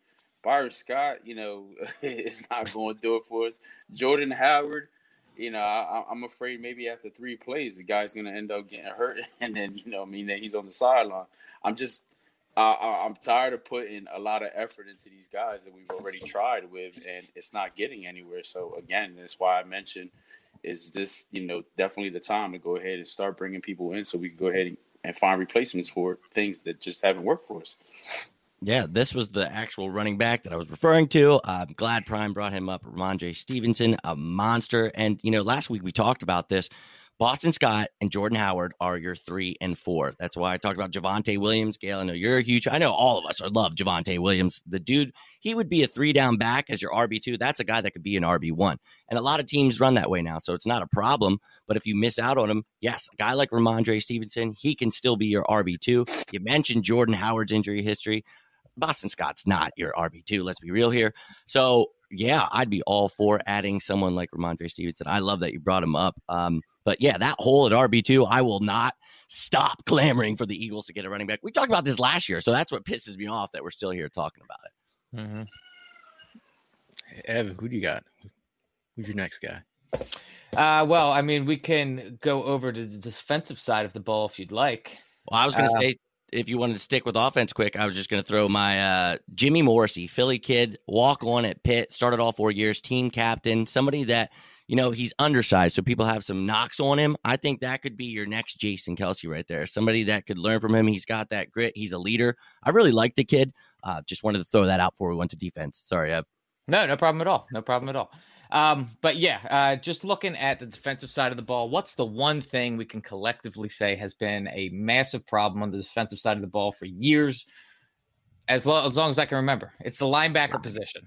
Byron Scott, you know, is not going to do it for us. Jordan Howard, you know, I, I'm afraid maybe after three plays, the guy's going to end up getting hurt, and then you know, I mean, that he's on the sideline. I'm just. I I'm tired of putting a lot of effort into these guys that we've already tried with, and it's not getting anywhere. So again, that's why I mentioned is this, you know, definitely the time to go ahead and start bringing people in so we can go ahead and, and find replacements for things that just haven't worked for us. Yeah, this was the actual running back that I was referring to. I'm glad Prime brought him up. Rhamondre Stevenson, a monster. And, you know, last week we talked about this. Boston Scott and Jordan Howard are your three and four. That's why I talked about Javonte Williams. Gail, I know you're a huge, I know all of us are love Javonte Williams. The dude, he would be a three down back as your RB2. That's a guy that could be an RB1. And a lot of teams run that way now. So it's not a problem. But if you miss out on him, yes, a guy like Rhamondre Stevenson, he can still be your RB2. You mentioned Jordan Howard's injury history. Boston Scott's not your RB2. Let's be real here. So, yeah, I'd be all for adding someone like Rhamondre Stevenson. I love that you brought him up. Um, but yeah, that hole at RB2, I will not stop clamoring for the Eagles to get a running back. We talked about this last year. So that's what pisses me off that we're still here talking about it. Mm-hmm. Evan, who do you got? Who's your next guy? Uh, well, I mean, we can go over to the defensive side of the ball if you'd like. Well, I was going to Uh, say, if you wanted to stick with offense quick, I was just going to throw my uh, Jimmy Morrissey, Philly kid, walk on at Pitt, started all four years, team captain, somebody that, you know, he's undersized. So people have some knocks on him. I think that could be your next Jason Kelce right there. Somebody that could learn from him. He's got that grit. He's a leader. I really like the kid. Uh, just wanted to throw that out before we went to defense. Sorry, Ev. No, no problem at all. No problem at all. Um, but yeah, uh, just looking at the defensive side of the ball, what's the one thing we can collectively say has been a massive problem on the defensive side of the ball for years, as, lo- as long as I can remember? It's the linebacker position.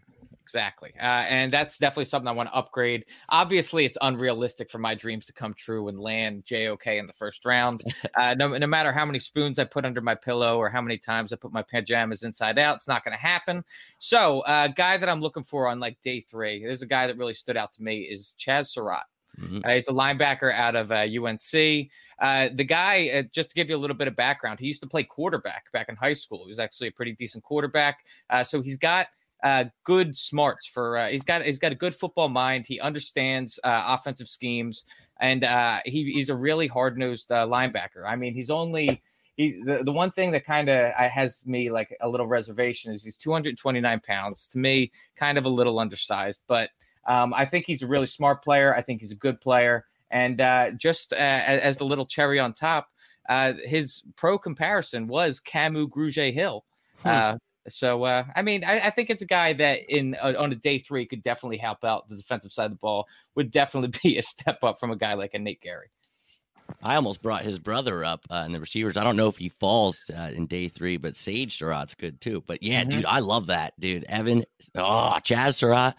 Exactly. Uh, and that's definitely something I want to upgrade. Obviously, it's unrealistic for my dreams to come true and land JOK in the first round. Uh, no, no matter how many spoons I put under my pillow or how many times I put my pajamas inside out, it's not going to happen. So, a uh, guy that I'm looking for on like day three, there's a guy that really stood out to me is Chaz Surratt. Mm-hmm. Uh, he's a linebacker out of uh, UNC. Uh, the guy, uh, just to give you a little bit of background, he used to play quarterback back in high school. He was actually a pretty decent quarterback. Uh, so he's got uh, good smarts for. Uh, he's got he's got a good football mind. He understands uh, offensive schemes, and uh, he, he's a really hard nosed uh, linebacker. I mean, he's only he the, the one thing that kind of has me like a little reservation is he's 229 pounds. To me, kind of a little undersized, but um, I think he's a really smart player. I think he's a good player, and uh, just uh, as the little cherry on top, uh, his pro comparison was Kamu Grugier-Hill. Hmm. Uh, so uh, I mean, I, I, think it's a guy that in uh, on a day three could definitely help out the defensive side of the ball. Would definitely be a step up from a guy like a Nate Gerry. I almost brought his brother up uh, in the receivers. I don't know if he falls uh, in day three, but Sage Surratt's good too. But yeah, mm-hmm. dude, I love that dude. Evan, oh, Chaz Surratt,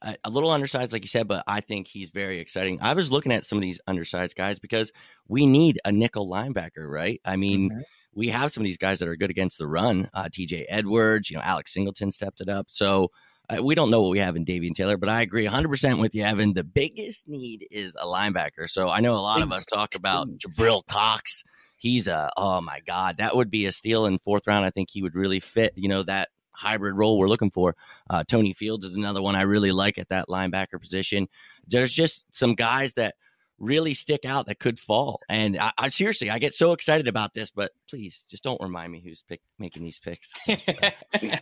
uh, a little undersized, like you said, but I think he's very exciting. I was looking at some of these undersized guys because we need a nickel linebacker, right? I mean. Mm-hmm we have some of these guys that are good against the run. Uh, TJ Edwards, you know, Alex Singleton stepped it up. So uh, we don't know what we have in Davion Taylor, but I agree 100% with you, Evan. The biggest need is a linebacker. So I know a lot of us talk about Jabril Cox. He's a, oh my God, that would be a steal in fourth round. I think he would really fit, you know, that hybrid role we're looking for. Uh, Tony Fields is another one I really like at that linebacker position. There's just some guys that – really stick out that could fall. And I, I, seriously, I get so excited about this, but please just don't remind me who's pick, making these picks. Do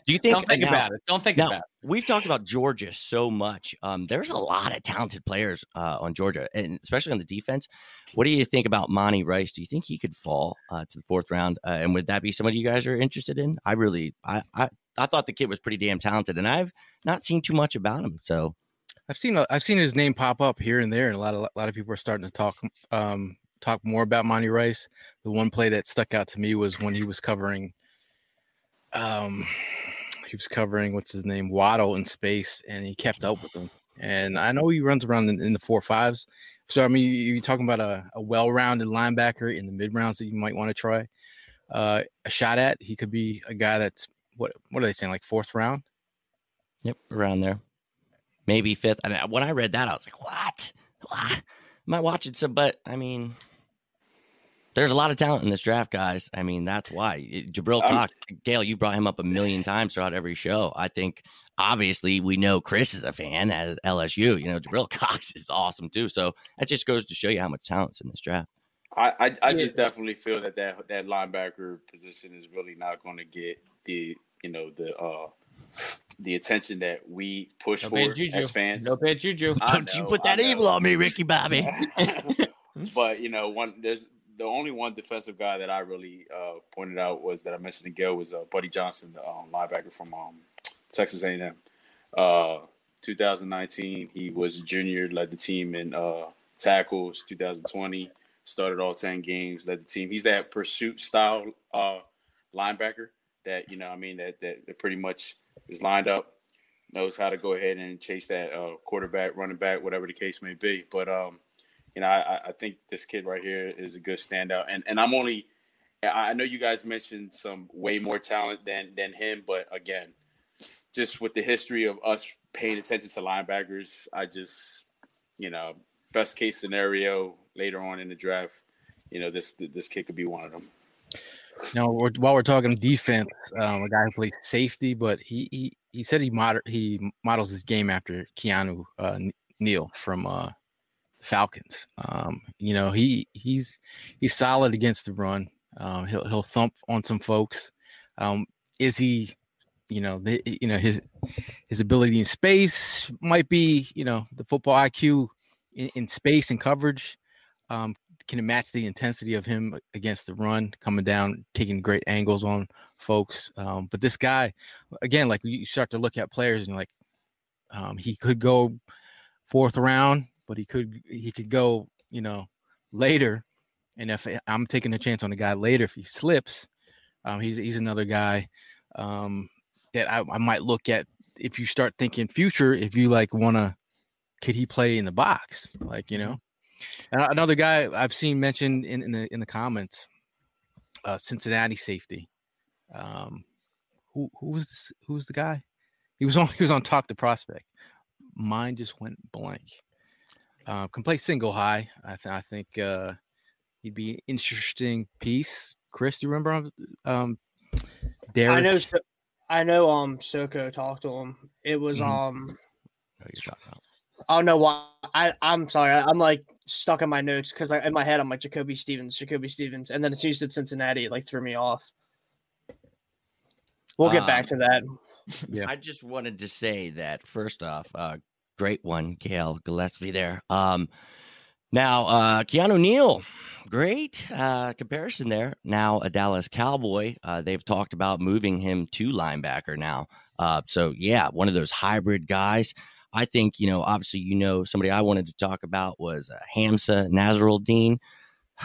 you think? don't think now, about it. Don't think now, about it. We've talked about Georgia so much. Um, there's a lot of talented players uh, on Georgia, and especially on the defense. What do you think about Monty Rice? Do you think he could fall uh, to the fourth round? Uh, and would that be somebody you guys are interested in? I really, I, I, I thought the kid was pretty damn talented, and I've not seen too much about him. So I've seen I've seen his name pop up here and there, and a lot of a lot of people are starting to talk um, talk more about Monty Rice. The one play that stuck out to me was when he was covering, um, he was covering what's his name Waddle in space, and he kept up with him. And I know he runs around in, in the four fives. So I mean, you're talking about a, a well-rounded linebacker in the mid rounds that you might want to try uh, a shot at. He could be a guy that's what what are they saying like fourth round? Yep, around there maybe fifth. And when I read that, I was like, what? what? Am I watching some? But I mean, there's a lot of talent in this draft, guys. I mean, that's why Jabril Cox, Gail, you brought him up a million times throughout every show. I think obviously we know Chris is a fan at LSU. You know, Jabril Cox is awesome too. So that just goes to show you how much talent's in this draft. I, I, I just definitely feel that, that that linebacker position is really not going to get the you know the uh the attention that we push no for as fans. No bad juju. Don't you put that evil on me, Ricky Bobby. but you know, one there's the only one defensive guy that I really uh, pointed out was that I mentioned again was uh, Buddy Johnson, the um, linebacker from um, Texas A&M. Uh, 2019, he was a junior, led the team in uh, tackles. 2020, started all 10 games, led the team. He's that pursuit style uh, linebacker that you know, I mean, that that, that pretty much is lined up, knows how to go ahead and chase that uh, quarterback, running back, whatever the case may be. But um, you know, I, I think this kid right here is a good standout, and and I'm only. I know you guys mentioned some way more talent than than him, but again, just with the history of us paying attention to linebackers, I just, you know, best case scenario later on in the draft, you know, this this kid could be one of them. Now, we're, while we're talking defense, um, a guy who plays safety, but he he, he said he mod- he models his game after Keanu uh, Neal from uh, Falcons. Um, you know, he he's he's solid against the run. Um, he'll he'll thump on some folks. Um, is he, you know, the, you know his his ability in space might be, you know, the football IQ in, in space and coverage um, can match the intensity of him against the run, coming down, taking great angles on folks? Um, but this guy, again, like you start to look at players and like um, he could go fourth round, but he could he could go you know later. And if I'm taking a chance on a guy later, if he slips, um, he's he's another guy um, that I, I might look at if you start thinking future. If you like want to, could he play in the box? Like you know, and another guy I've seen mentioned in, in the in the comments, uh, Cincinnati safety. Um, who who was this, who was the guy? He was on he was on Talk to Prospect. Mine just went blank. uh, can play single high. I, th- I think uh, he'd be an interesting piece. Chris, do you remember um, Darrick? I know. I know. Um, Soko talked to him. It was Mhm. um. What are you talking about? I don't know why. I I'm sorry. I, I'm like stuck in my notes because in my head I'm like Jacoby Stevens, Jacoby Stevens, and then as soon as you said Cincinnati, it like threw me off. We'll get back Um, to that. Yeah. I just wanted to say that first off, uh, great one, Gail Gillespie there. Um, now, uh, Keanu Neal, great uh, comparison there. Now, a Dallas Cowboy. Uh, they've talked about moving him to linebacker now. Uh, so, yeah, one of those hybrid guys. I think, you know, obviously, you know, somebody I wanted to talk about was uh, Hamsah Nasirildeen.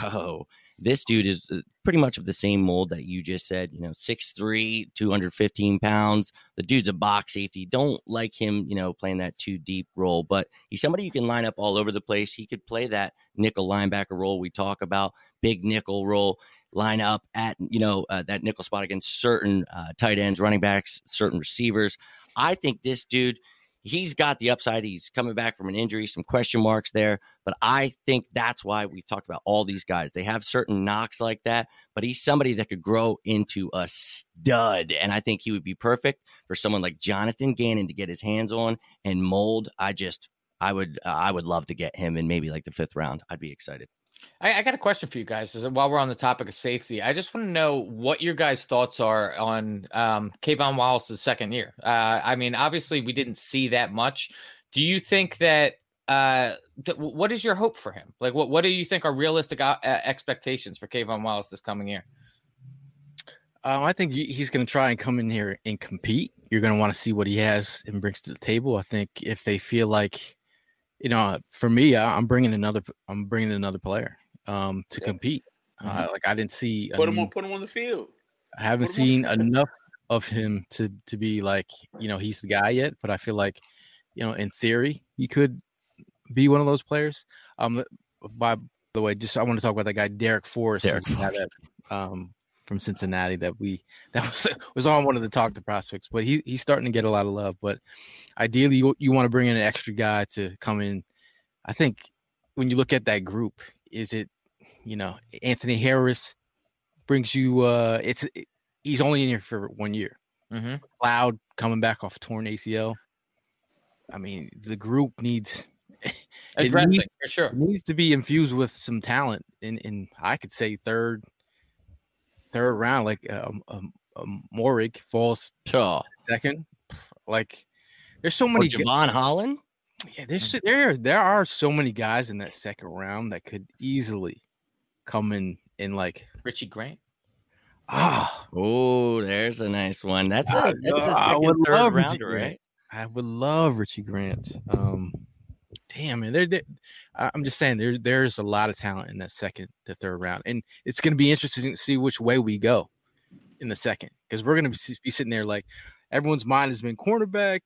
Oh, this dude is uh, pretty much of the same mold that you just said, you know, 6'3, 215 pounds. The dude's a box safety. Don't like him, you know, playing that too deep role, but he's somebody you can line up all over the place. He could play that nickel linebacker role we talk about, big nickel role, line up at, you know, uh, that nickel spot against certain uh, tight ends, running backs, certain receivers. I think this dude, he's got the upside. He's coming back from an injury, some question marks there. But I think that's why we've talked about all these guys. They have certain knocks like that, but he's somebody that could grow into a stud. And I think he would be perfect for someone like Jonathan Gannon to get his hands on and mold. I just, I would, uh, I would love to get him in maybe like the fifth round. I'd be excited. I, I got a question for you guys. While we're on the topic of safety, I just want to know what your guys' thoughts are on um, K'Von Wallace's second year. Uh, I mean, obviously, we didn't see that much. Do you think that? Uh, th- what is your hope for him? Like, what what do you think are realistic uh, expectations for K'Von Wallace this coming year? Um, I think he's going to try and come in here and compete. You're going to want to see what he has and brings to the table. I think if they feel like, you know, for me, I, I'm bringing another, I'm bringing another player um, to compete. Uh, like I didn't see, Put him on, put him on the field. I haven't put him on seen enough of him to to be like, you know, he's the guy yet. But I feel like, you know, in theory, he could be one of those players. Um, by the way, just I want to talk about that guy Darrick Forrest, Darrick had that, um, from Cincinnati that we that was was on one of the talk to prospects, but he he's starting to get a lot of love. But ideally, you, you want to bring in an extra guy to come in. I think when you look at that group, is it you know Anthony Harris brings you uh it's he's only in here for one year. Mm-hmm. Cloud coming back off torn ACL. I mean, the group needs it needs, for sure. it needs to be infused with some talent. In in I could say third, third round, like um, um, um Morig falls Oh, second. Like there's so many. gu- Jevon Holland. yeah, there's there there are so many guys in that second round that could easily come in in like Richie Grant. ah. Oh, there's a nice one. That's I- a that's a I second, would third love Richie rounder, Grant. right? I would love Richie Grant. Um, damn man, there. I'm just saying there there's a lot of talent in that second to third round, and it's going to be interesting to see which way we go in the second because we're going to be sitting there like everyone's mind has been cornerback,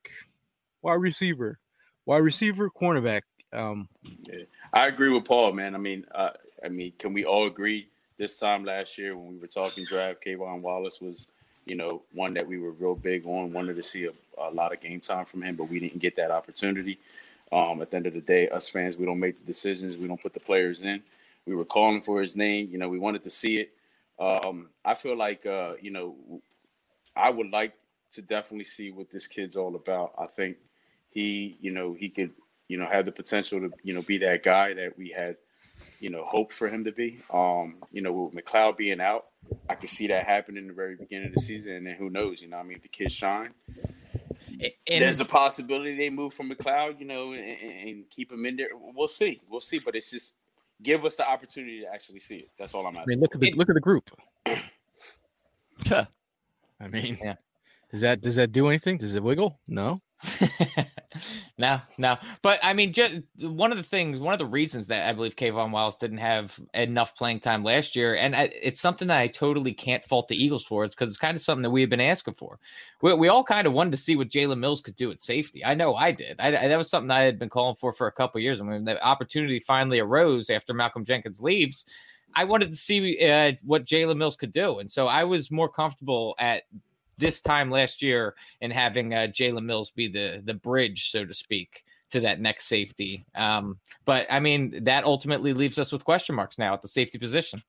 wide receiver, wide receiver, cornerback. Um, I agree with Paul, man. I mean, uh, I mean, can we all agree this time last year when we were talking draft, K'Von Wallace was, you know, one that we were real big on, wanted to see a, a lot of game time from him, but we didn't get that opportunity. Um, at the end of the day, us fans, we don't make the decisions, we don't put the players in. We were calling for his name, you know, we wanted to see it. Um, I feel like, uh, you know, I would like to definitely see what this kid's all about. I think he, you know, he could, you know, have the potential to, you know, be that guy that we had, you know, hope for him to be. Um, you know, with McLeod being out, I could see that happen in the very beginning of the season, and then who knows? You know, I mean, if the kids shine, And there's a possibility they move from McLeod, you know, and, and- and keep him in there. We'll see, we'll see. But it's just give us the opportunity to actually see it. That's all I'm I asking. mean, look at the It- look at the group. I mean, Yeah. Does that does that do anything? Does it wiggle? No. no, no. But I mean, just one of the things, one of the reasons that I believe K'Von Wiles didn't have enough playing time last year, and I, it's something that I totally can't fault the Eagles for. It's because it's kind of something that we have been asking for. We, we all kind of wanted to see what Jalen Mills could do at safety. I know I did. I, I- that was something I had been calling for for a couple years. I mean, the opportunity finally arose after Malcolm Jenkins leaves. I wanted to see uh, what Jalen Mills could do, and so I was more comfortable at this time last year and having uh, Jalen Mills be the the bridge, so to speak, to that next safety. Um, but I mean, that ultimately leaves us with question marks now at the safety position,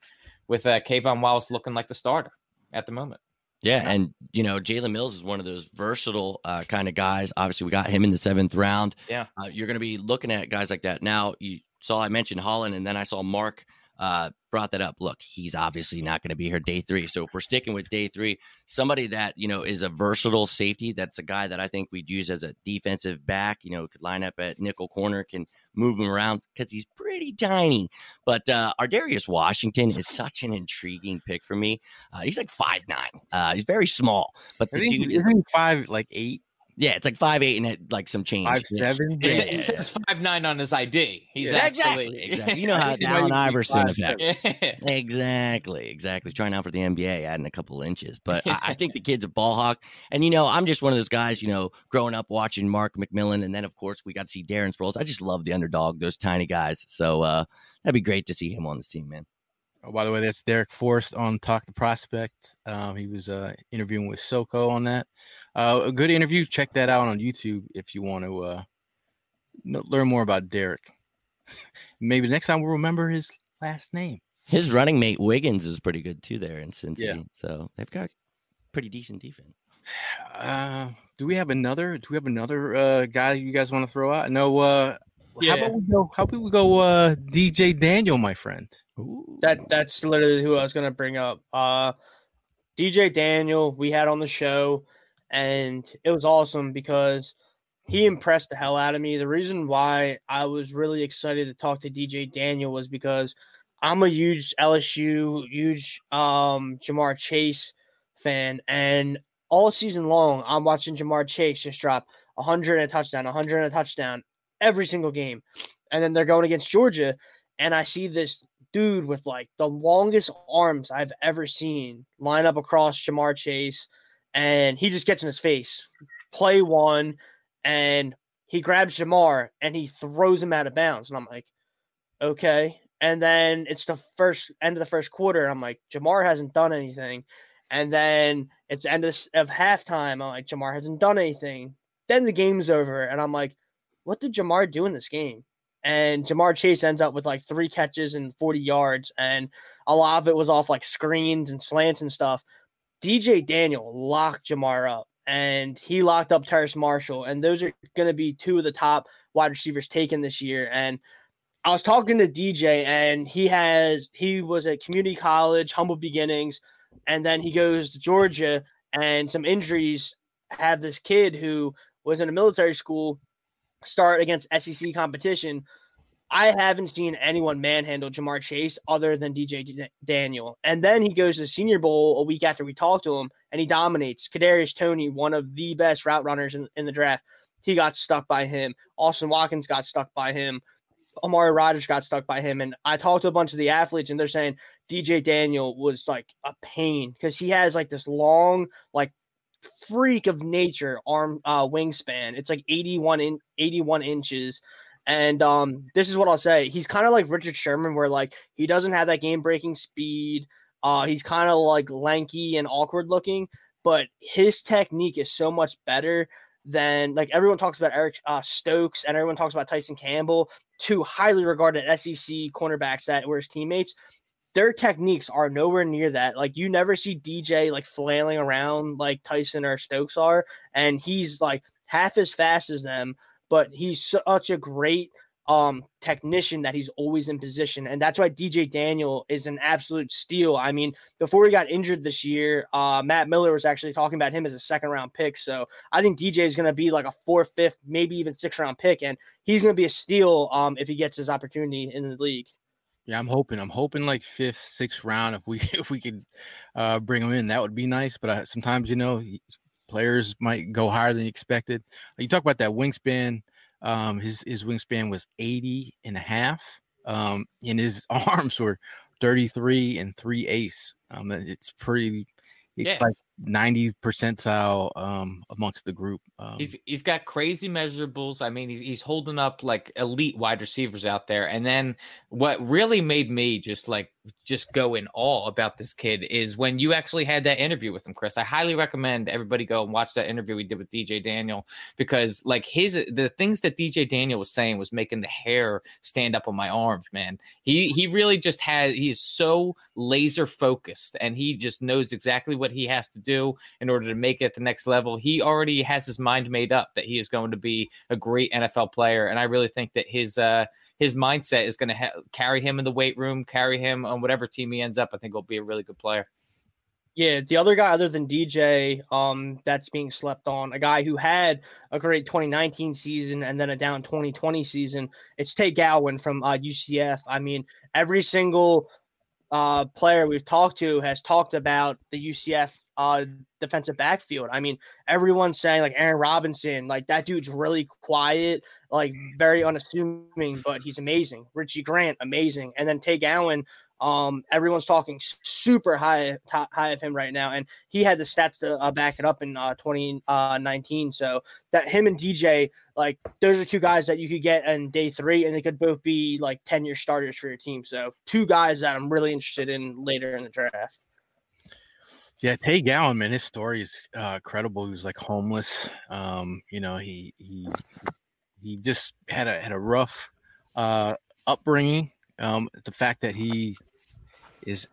with uh, K'Von Wallace looking like the starter at the moment. Yeah, and you know Jalen Mills is one of those versatile uh, kind of guys. Obviously, we got him in the seventh round. Yeah, uh, you're going to be looking at guys like that. Now, you saw I mentioned Holland, and then I saw Mark uh, brought that up. Look, he's obviously not going to be here day three. So if we're sticking with day three, somebody that you know is a versatile safety, that's a guy that I think we'd use as a defensive back. You know, could line up at nickel corner, can move him around because he's pretty tiny. But uh, Ar'Darius Washington is such an intriguing pick for me. Uh, he's like five nine. Uh, he's very small, but the dude isn't five like eight? Yeah, it's like five eight and it, like some change. Five seven. Yeah, it, it says five nine on his ID. He's yeah, actually exactly, exactly. You know how the Allen Iverson effect. exactly, exactly. Trying out for the NBA, adding a couple inches, but I, I, think the kid's a ball hawk. And you know, I'm just one of those guys. You know, growing up watching Mark McMillian, and then of course we got to see Darren Sproles. I just love the underdog, those tiny guys. So uh, that'd be great to see him on the team, man. Oh, by the way, that's Darrick Forrest on Talk the Prospect. Um, he was uh, interviewing with Soko on that. Uh, a good interview. Check that out on YouTube if you want to uh, learn more about Darrick. Maybe next time we'll remember his last name. His running mate Wiggins is pretty good too there in Cincy. Yeah. So they've got pretty decent defense. Uh, do we have another? Do we have another uh, guy you guys want to throw out? No. Uh, yeah. How about we go? How about we go? Uh, DJ Daniel, my friend. Ooh. That that's literally who I was gonna bring up. Uh, DJ Daniel, we had on the show, and it was awesome because he impressed the hell out of me. The reason why I was really excited to talk to DJ Daniel was because I'm a huge LSU, huge um, Ja'Marr Chase fan, and all season long I'm watching Ja'Marr Chase just drop 100 and a touchdown, 100 and a touchdown every single game, and then they're going against Georgia, and I see this dude with like the longest arms I've ever seen line up across Ja'Marr Chase, and he just gets in his face. Play one, and he grabs Ja'Marr and he throws him out of bounds. And I'm like, okay. And then it's the first end of the first quarter. I'm like, Ja'Marr hasn't done anything. And then it's end of, of halftime. I'm like, Ja'Marr hasn't done anything. Then the game's over, and I'm like, what did Ja'Marr do in this game? and Ja'Marr Chase ends up with like three catches and 40 yards, and a lot of it was off like screens and slants and stuff. DJ Daniel locked Ja'Marr up, and he locked up Terrace Marshall, and those are going to be two of the top wide receivers taken this year. And I was talking to DJ, and he has he was at community college, humble beginnings, and then he goes to Georgia, and some injuries have this kid who was in a military school start against SEC competition, I haven't seen anyone manhandle Ja'Marr Chase other than DJ D- Daniel. And then he goes to the Senior Bowl a week after we talked to him, and he dominates. Kadarius Toney, one of the best route runners in, in the draft, he got stuck by him. Austin Watkins got stuck by him. Amari Rodgers got stuck by him. And I talked to a bunch of the athletes, and they're saying DJ Daniel was like a pain because he has like this long, like freak of nature arm uh, wingspan. It's like 81 in 81 inches. And um, this is what I'll say. He's kind of like Richard Sherman, where like he doesn't have that game breaking speed. Uh, he's kind of like lanky and awkward looking, but his technique is so much better than like everyone talks about Eric uh, Stokes and everyone talks about Tyson Campbell, two highly regarded SEC cornerbacks that were his teammates their techniques are nowhere near that. Like you never see DJ like flailing around like Tyson or Stokes are, and he's like half as fast as them, but he's such a great um technician that he's always in position and that's why DJ Daniel is an absolute steal. I mean, before he got injured this year, uh Matt Miller was actually talking about him as a second round pick. So I think DJ is going to be like a fourth, fifth, maybe even sixth round pick and he's going to be a steal um if he gets his opportunity in the league. Yeah, I'm hoping. I'm hoping like fifth, sixth round. If we if we could uh, bring him in, that would be nice. But uh, sometimes you know players might go higher than expected. You talk about that wingspan. Um, his his wingspan was 80 and a half. Um, and his arms were 33 and three ace. Um, it's pretty. It's yeah. like 90 percentile um, amongst the group. Um, he's he's got crazy measurables. I mean, he's, he's holding up like elite wide receivers out there. And then what really made me just like just go in awe about this kid is when you actually had that interview with him, Chris. I highly recommend everybody go and watch that interview we did with DJ Daniel because like his the things that DJ Daniel was saying was making the hair stand up on my arms, man. He he really just has he is so laser focused and he just knows exactly what he has to do in order to make it at the next level. He already has his mind made up that he is going to be a great NFL player and I really think that his uh his mindset is going to ha- carry him in the weight room, carry him on whatever team he ends up. I think he'll be a really good player. Yeah, the other guy other than DJ, um, that's being slept on, a guy who had a great 2019 season and then a down 2020 season. It's Tay Gowan from uh, UCF. I mean, every single uh, player we've talked to has talked about the UCF uh, defensive backfield. I mean, everyone's saying like Aaron Robinson, like that dude's really quiet, like very unassuming, but he's amazing. Richie Grant, amazing, and then Tay Gowan. Um, everyone's talking super high high of him right now, and he had the stats to uh, back it up in uh, 2019. Uh, so that him and DJ, like those are two guys that you could get in day three, and they could both be like 10 year starters for your team. So two guys that I'm really interested in later in the draft. Yeah, Tay Gowan, man, his story is uh, credible. He was like homeless. Um, you know, he he he just had a had a rough uh, upbringing. Um, the fact that he is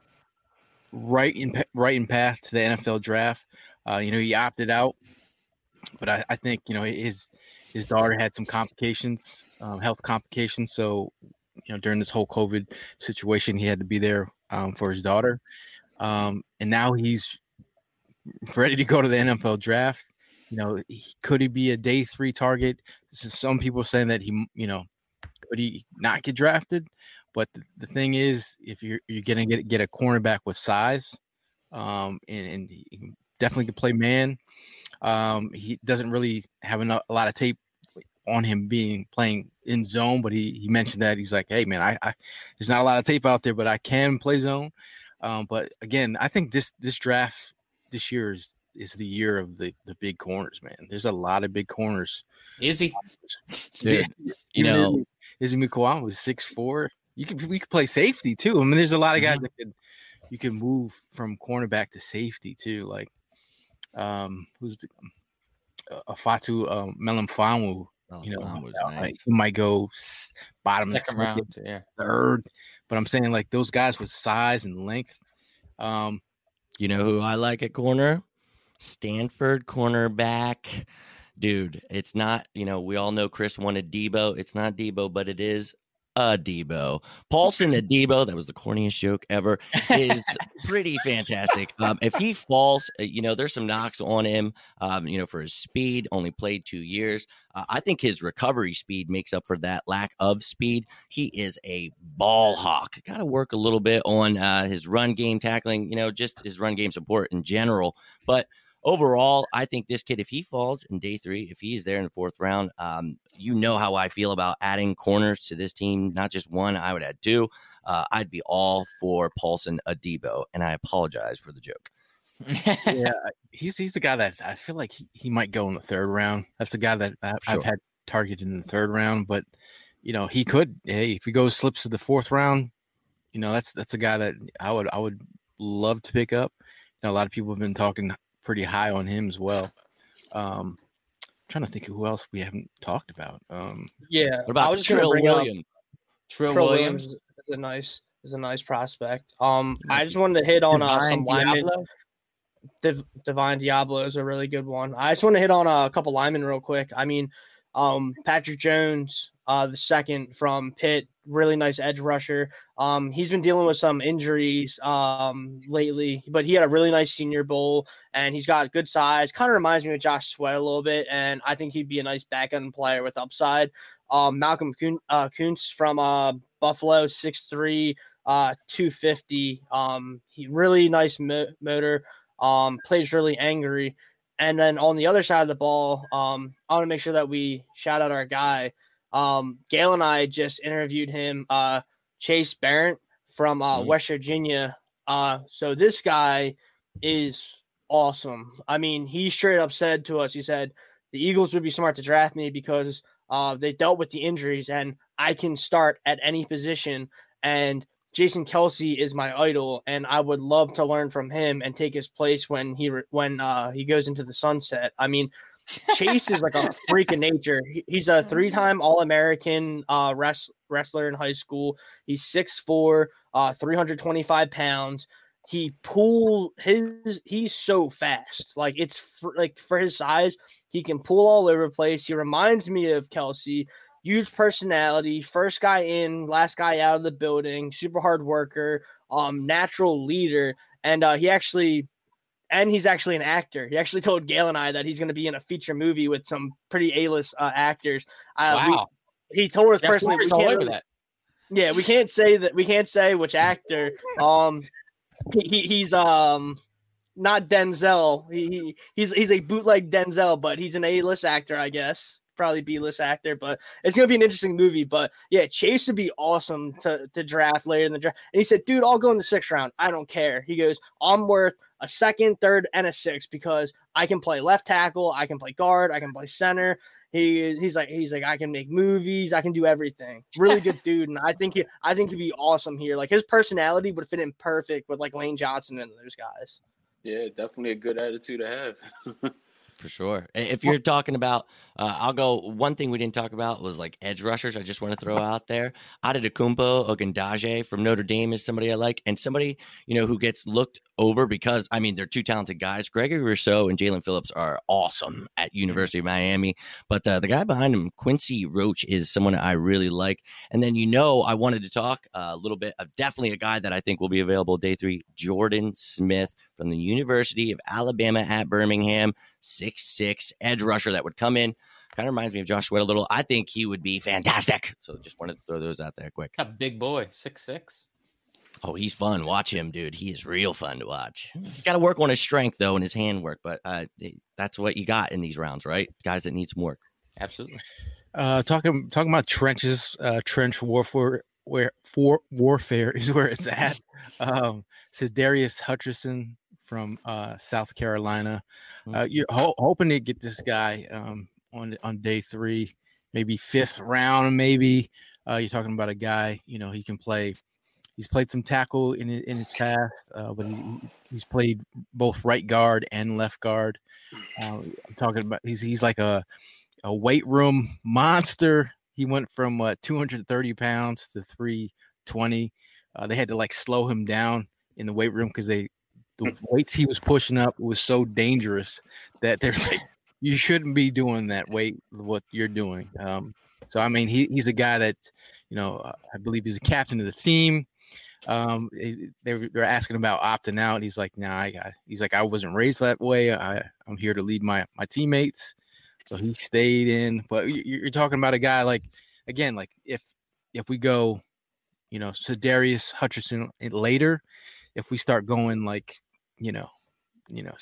right in right in path to the NFL draft. Uh, you know, he opted out, but I, I, think you know his his daughter had some complications, um, health complications. So, you know, during this whole COVID situation, he had to be there um, for his daughter. Um, and now he's ready to go to the NFL draft. You know, could he be a day three target? So some people saying that he, you know, could he not get drafted? But the, the thing is, if you're you're gonna get get a cornerback with size, um, and, and he definitely can play man. Um, he doesn't really have enough, a lot of tape on him being playing in zone, but he he mentioned that he's like, hey man, I, I there's not a lot of tape out there, but I can play zone. Um, but again, I think this this draft this year is is the year of the the big corners, man. There's a lot of big corners. Is he? Dude, you know, Izzy Mukuamu was six four. You could we could play safety too. I mean, there's a lot of guys mm-hmm. that could you can move from cornerback to safety too. Like, um, who's the uh, Fatu uh, Melifonwu? Oh, you know, like, he might go bottom second round, yeah, third. But I'm saying like those guys with size and length. Um, you know who I like at corner? Stanford cornerback. Dude, it's not, you know, we all know Chris wanted Debo. It's not Debo, but it is a Deebo. Paulson Adebo, that was the corniest joke ever, is pretty fantastic. Um, if he falls, uh, you know, there's some knocks on him, um, you know, for his speed, only played two years. Uh, I think his recovery speed makes up for that lack of speed. He is a ball hawk. Got to work a little bit on uh, his run game tackling, you know, just his run game support in general. But overall, I think this kid, if he falls in day three, if he's there in the fourth round, um, you know how I feel about adding corners to this team. Not just one, I would add two. Uh, I'd be all for Paulson Adebo, and I apologize for the joke. yeah, he's he's the guy that I feel like he, he might go in the third round. That's the guy that I, sure. I've had targeted in the third round, but you know he could. Hey, if he goes slips to the fourth round, you know that's that's a guy that I would I would love to pick up. You know, a lot of people have been talking pretty high on him as well. Um, trying to think of who else we haven't talked about. Um, yeah, what about I was just Trill Williams? Trill, Trill Williams is a nice is a nice prospect. Um, I just wanted to hit on uh, some linemen. Div- Divine Deablo is a really good one. I just want to hit on a couple linemen real quick. I mean, um, Patrick Jones, uh, the second from Pitt, really nice edge rusher. Um, he's been dealing with some injuries um, lately, but he had a really nice Senior Bowl, and he's got good size. Kind of reminds me of Josh Sweat a little bit, and I think he'd be a nice back end player with upside. Um, Malcolm uh, Koonce from uh, Buffalo, 6'3", uh, 250. Um, he really nice mo- motor. Um, plays really angry. And then on the other side of the ball, um, I want to make sure that we shout out our guy. Um, Gail and I just interviewed him, uh, Chase Barrett from uh, mm-hmm. West Virginia. Uh, so this guy is awesome. I mean, he straight up said to us, he said, the Eagles would be smart to draft me because uh, they dealt with the injuries and I can start at any position. And Jason Kelce is my idol, and I would love to learn from him and take his place when he re- when uh, he goes into the sunset. I mean, Chase is like a freak of nature. He, he's a three-time All-American uh, rest, wrestler in high school. He's 6'4", uh, 325 pounds. He pull his. He's so fast. Like it's for, like for his size, he can pull all over the place. He reminds me of Kelce. Huge personality, first guy in, last guy out of the building, super hard worker, um, natural leader, and uh, he actually and he's actually an actor. He actually told Gail and I that he's going to be in a feature movie with some pretty A-list uh, actors. Uh, wow. We, he told us Jeff personally we can't over really- that. yeah, we can't say that. We can't say which actor. Um, he, he he's um not Denzel. He, he he's he's a bootleg Denzel, but he's an A-list actor, I guess. Probably B-list actor, but it's gonna be an interesting movie. But yeah, Chase would be awesome to to draft later in the draft. And he said, "Dude, I'll go in the sixth round. I don't care." He goes, "I'm worth a second, third, and a sixth because I can play left tackle, I can play guard, I can play center." He he's like he's like I can make movies, I can do everything. Really good dude, and I think he I think he'd be awesome here. Like his personality would fit in perfect with like Lane Johnson and those guys. Yeah, definitely a good attitude to have. For sure. If you're talking about, uh, I'll go. One thing we didn't talk about was like edge rushers. I just want to throw out there. Adetokunbo Ogundeji from Notre Dame is somebody I like, and somebody you know who gets looked over because I mean they're two talented guys. Gregory Rousseau and Jaelan Phillips are awesome at University of Miami, but uh, the guy behind him, Quincy Roche, is someone I really like. And then you know I wanted to talk a little bit of definitely a guy that I think will be available day three, Jordan Smith from the University of Alabama at Birmingham, six six edge rusher that would come in. Kind of reminds me of Josh Sweat a little. I think he would be fantastic. So just wanted to throw those out there quick. A big boy, six six. Oh, he's fun. Watch him, dude. He is real fun to watch. Got to work on his strength though and his handwork, but uh, that's what you got in these rounds, right? Guys that need some work. Absolutely. Uh, talking talking about trenches, uh, trench warfare, where for warfare is where it's at. Um, Sadarius Hutcherson from uh, South Carolina. Uh, you're ho- hoping to get this guy um, on on day three, maybe fifth round, maybe. Uh, you're talking about a guy, you know, he can play. He's played some tackle in his, in his past, uh, but he, he's played both right guard and left guard. Uh, I'm talking about he's he's like a a weight room monster. He went from uh, 230 pounds to 320. Uh, they had to like slow him down in the weight room because they the weights he was pushing up was so dangerous that they're like, you shouldn't be doing that weight what you're doing. Um, so I mean, he, he's a guy that you know I believe he's a captain of the team. Um, they're they're asking about opting out. He's like, nah, I got. He's like, I wasn't raised that way. I I'm here to lead my my teammates. So he stayed in. But you- you're talking about a guy like again, like if if we go, you know, Darius Hutcherson later, if we start going like, you know, you know,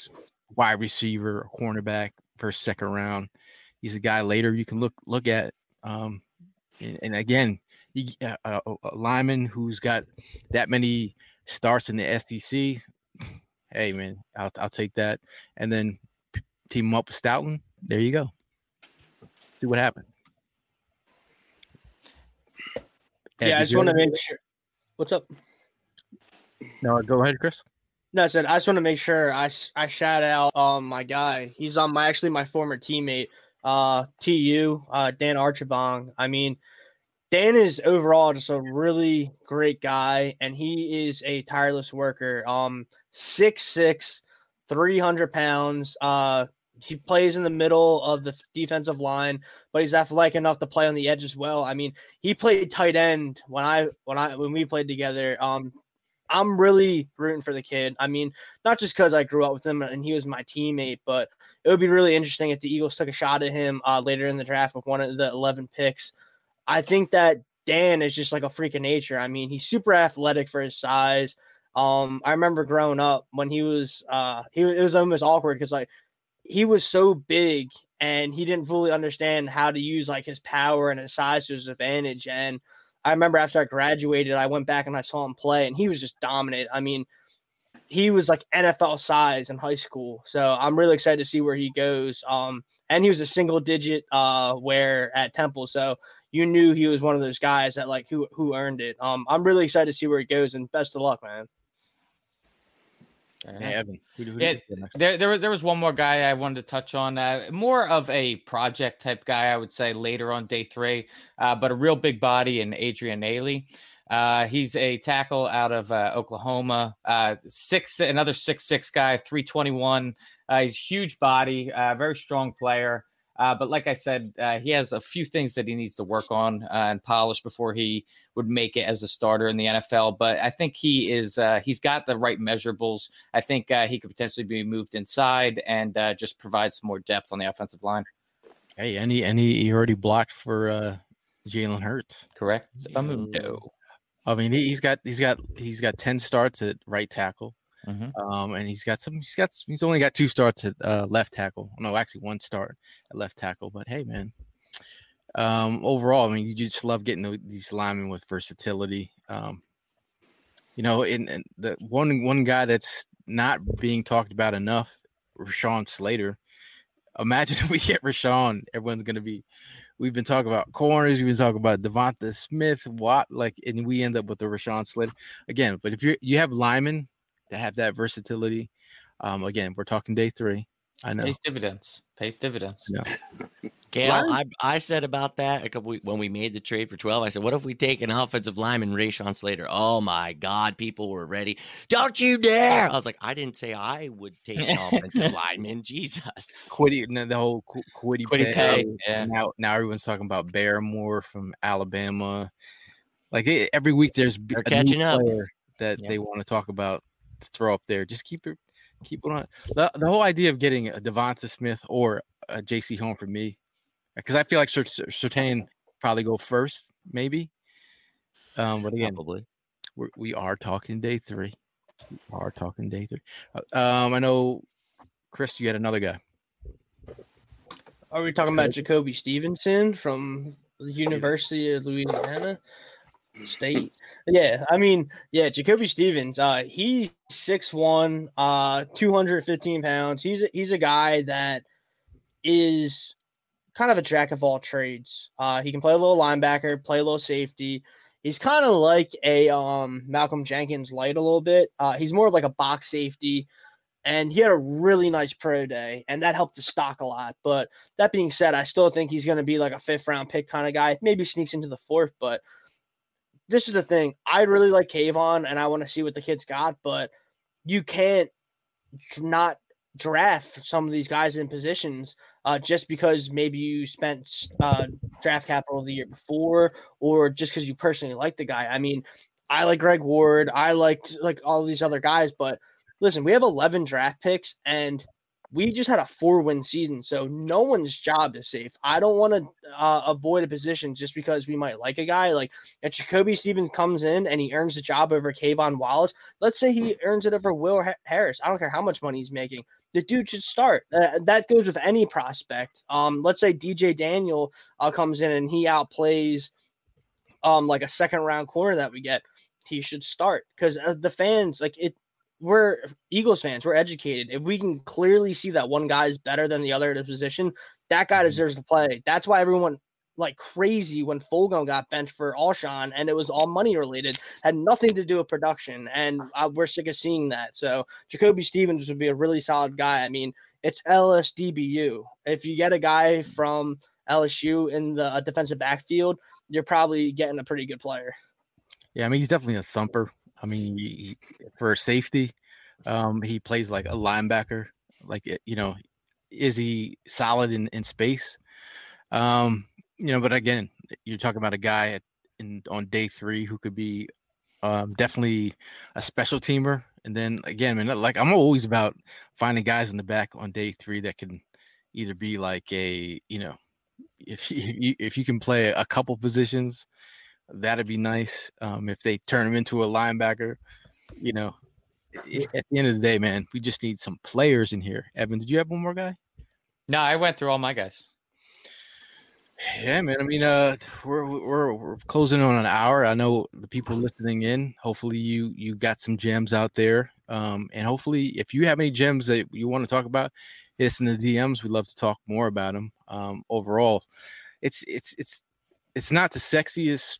wide receiver or cornerback first second round, he's a guy later you can look look at. Um, and, and again, you, uh, a, a lineman who's got that many starts in the SEC. Hey man, I'll I'll take that. And then team him up with Stoutland. There you go. See what happens. yeah, I just want to make sure. What's up? No, go ahead, Chris. No, I said I just want to make sure I, I shout out um my guy. He's on my actually my former teammate, uh TU, uh Dan Archibong. I mean, Dan is overall just a really great guy, and he is a tireless worker. Um, 6'6", 300 pounds. Uh, he plays in the middle of the defensive line, but he's athletic enough to play on the edge as well. I mean, he played tight end when I when I when we played together. Um, I'm really rooting for the kid. I mean, not just because I grew up with him and he was my teammate, but it would be really interesting if the Eagles took a shot at him uh, later in the draft with one of the 11 picks. I think that Dan is just like a freak of nature. I mean, he's super athletic for his size. Um, I remember growing up when he was, uh, he it was almost awkward because like he was so big and he didn't fully understand how to use like his power and his size to his advantage. And I remember after I graduated, I went back and I saw him play, and he was just dominant. I mean, he was like NFL size in high school. So I'm really excited to see where he goes. Um, and he was a single digit uh wear at Temple. So you knew he was one of those guys that like who who earned it. Um, I'm really excited to see where it goes, and best of luck, man. Hey, Evan, who, who, Yeah, there, there, was- there was one more guy I wanted to touch on. Uh, more of a project type guy, I would say, later on day three, uh, but a real big body in Adrian Ealy. Uh, he's a tackle out of uh, Oklahoma. Uh, six, another six six guy, three twenty one. Uh, he's huge body, uh, very strong player. Uh, but like I said, uh, he has a few things that he needs to work on uh, and polish before he would make it as a starter in the NFL. But I think he is uh, he's got the right measurables. I think uh, he could potentially be moved inside and uh, just provide some more depth on the offensive line. Hey, and he and he, he already blocked for uh, Jalen Hurts. Correct? No, I mean, he, he's got he's got he's got ten starts at right tackle, Mhm. um, and he's got some. He's got he's only got two starts at uh, left tackle. No, actually one start at left tackle. But hey, man, um, overall, I mean, you just love getting these linemen with versatility. Um, you know, and, and the one one guy that's not being talked about enough, Rashawn Slater. Imagine if we get Rashawn, everyone's gonna be. We've been talking about corners. We've been talking about Devonta Smith, Watt, like, and we end up with the Rashawn Slater again. But if you you have linemen that have that versatility, um, again, we're talking day three. I know. Pays dividends. Pays dividends. No. Gail, Right. I, I said about that a couple weeks when we made the trade for 12. I said, what if we take an offensive lineman, Rashawn Slater? Oh my God, people were ready. Don't you dare. I was like, I didn't say I would take an offensive lineman. Jesus. Quiddy, no, the whole Qu- Quiddy, Kwity Paye. Paye, yeah. Now, now everyone's talking about Barmore from Alabama. Like they, every week, there's They're a new catching up. player that Yeah. they want to talk about to throw up there. Just keep it, keep it on. The, the whole idea of getting a Devonta Smith or a Jaycee Horn for me, because I feel like Sur- Sur- probably go first, maybe. Um, but again, Probably. we're, we are talking day three. We are talking day three. Uh, Um, I know, Chris, you had another guy. Are we talking about Jacoby Stevenson from the University of Louisiana State? Yeah, I mean, yeah, Jacoby Stevens. Uh, he's six one, uh, two hundred fifteen pounds. He's a, he's a guy that is kind of a jack of all trades. Uh, he can play a little linebacker, play a little safety. He's kind of like a um, Malcolm Jenkins light a little bit. Uh, he's more of like a box safety, and he had a really nice pro day, and that helped the stock a lot. But that being said, I still think he's going to be like a fifth round pick kind of guy. Maybe sneaks into the fourth, but this is the thing. I really like K'Von, and I want to see what the kid's got, but you can't not draft some of these guys in positions uh, just because maybe you spent uh, draft capital the year before, or just because you personally like the guy. I mean, I like Greg Ward. I like like all these other guys, but listen, we have 11 draft picks and we just had a four win season. So no one's job is safe. I don't want to uh, avoid a position just because we might like a guy. Like if Jacoby Stevens comes in and he earns the job over K'Von Wallace, let's say he earns it over Will Harris. I don't care how much money he's making. The dude should start. Uh, that goes with any prospect. Um, let's say DJ Daniel uh, comes in and he outplays um like a second round corner that we get. He should start because uh, the fans like it we're Eagles fans. We're educated. If we can clearly see that one guy is better than the other at a position, that guy deserves to play. That's why everyone like crazy when Fulgham got benched for Alshon, and it was all money related, had nothing to do with production, and uh, we're sick of seeing that. So Jacoby Stevens would be a really solid guy. I mean, it's LSDBU. If you get a guy from LSU in the defensive backfield, you're probably getting a pretty good player. Yeah, I mean he's definitely a thumper. I mean, he, for safety, um, he plays like a linebacker. Like you know, is he solid in in space? Um, you know, but again, you're talking about a guy at, in on day three who could be um, definitely a special teamer. And then again, man, like I'm always about finding guys in the back on day three that can either be like a you know, if you if you can play a couple positions that'd be nice. Um, if they turn him into a linebacker, you know, at the end of the day, man, we just need some players in here. Evan, did you have one more guy? No, I went through all my guys. Yeah, man. I mean, uh, we're we're we're closing on an hour. I know the people listening in. Hopefully, you you got some gems out there. Um, and hopefully, if you have any gems that you want to talk about, hit us in the DMs. We'd love to talk more about them. Um, overall, it's it's it's it's not the sexiest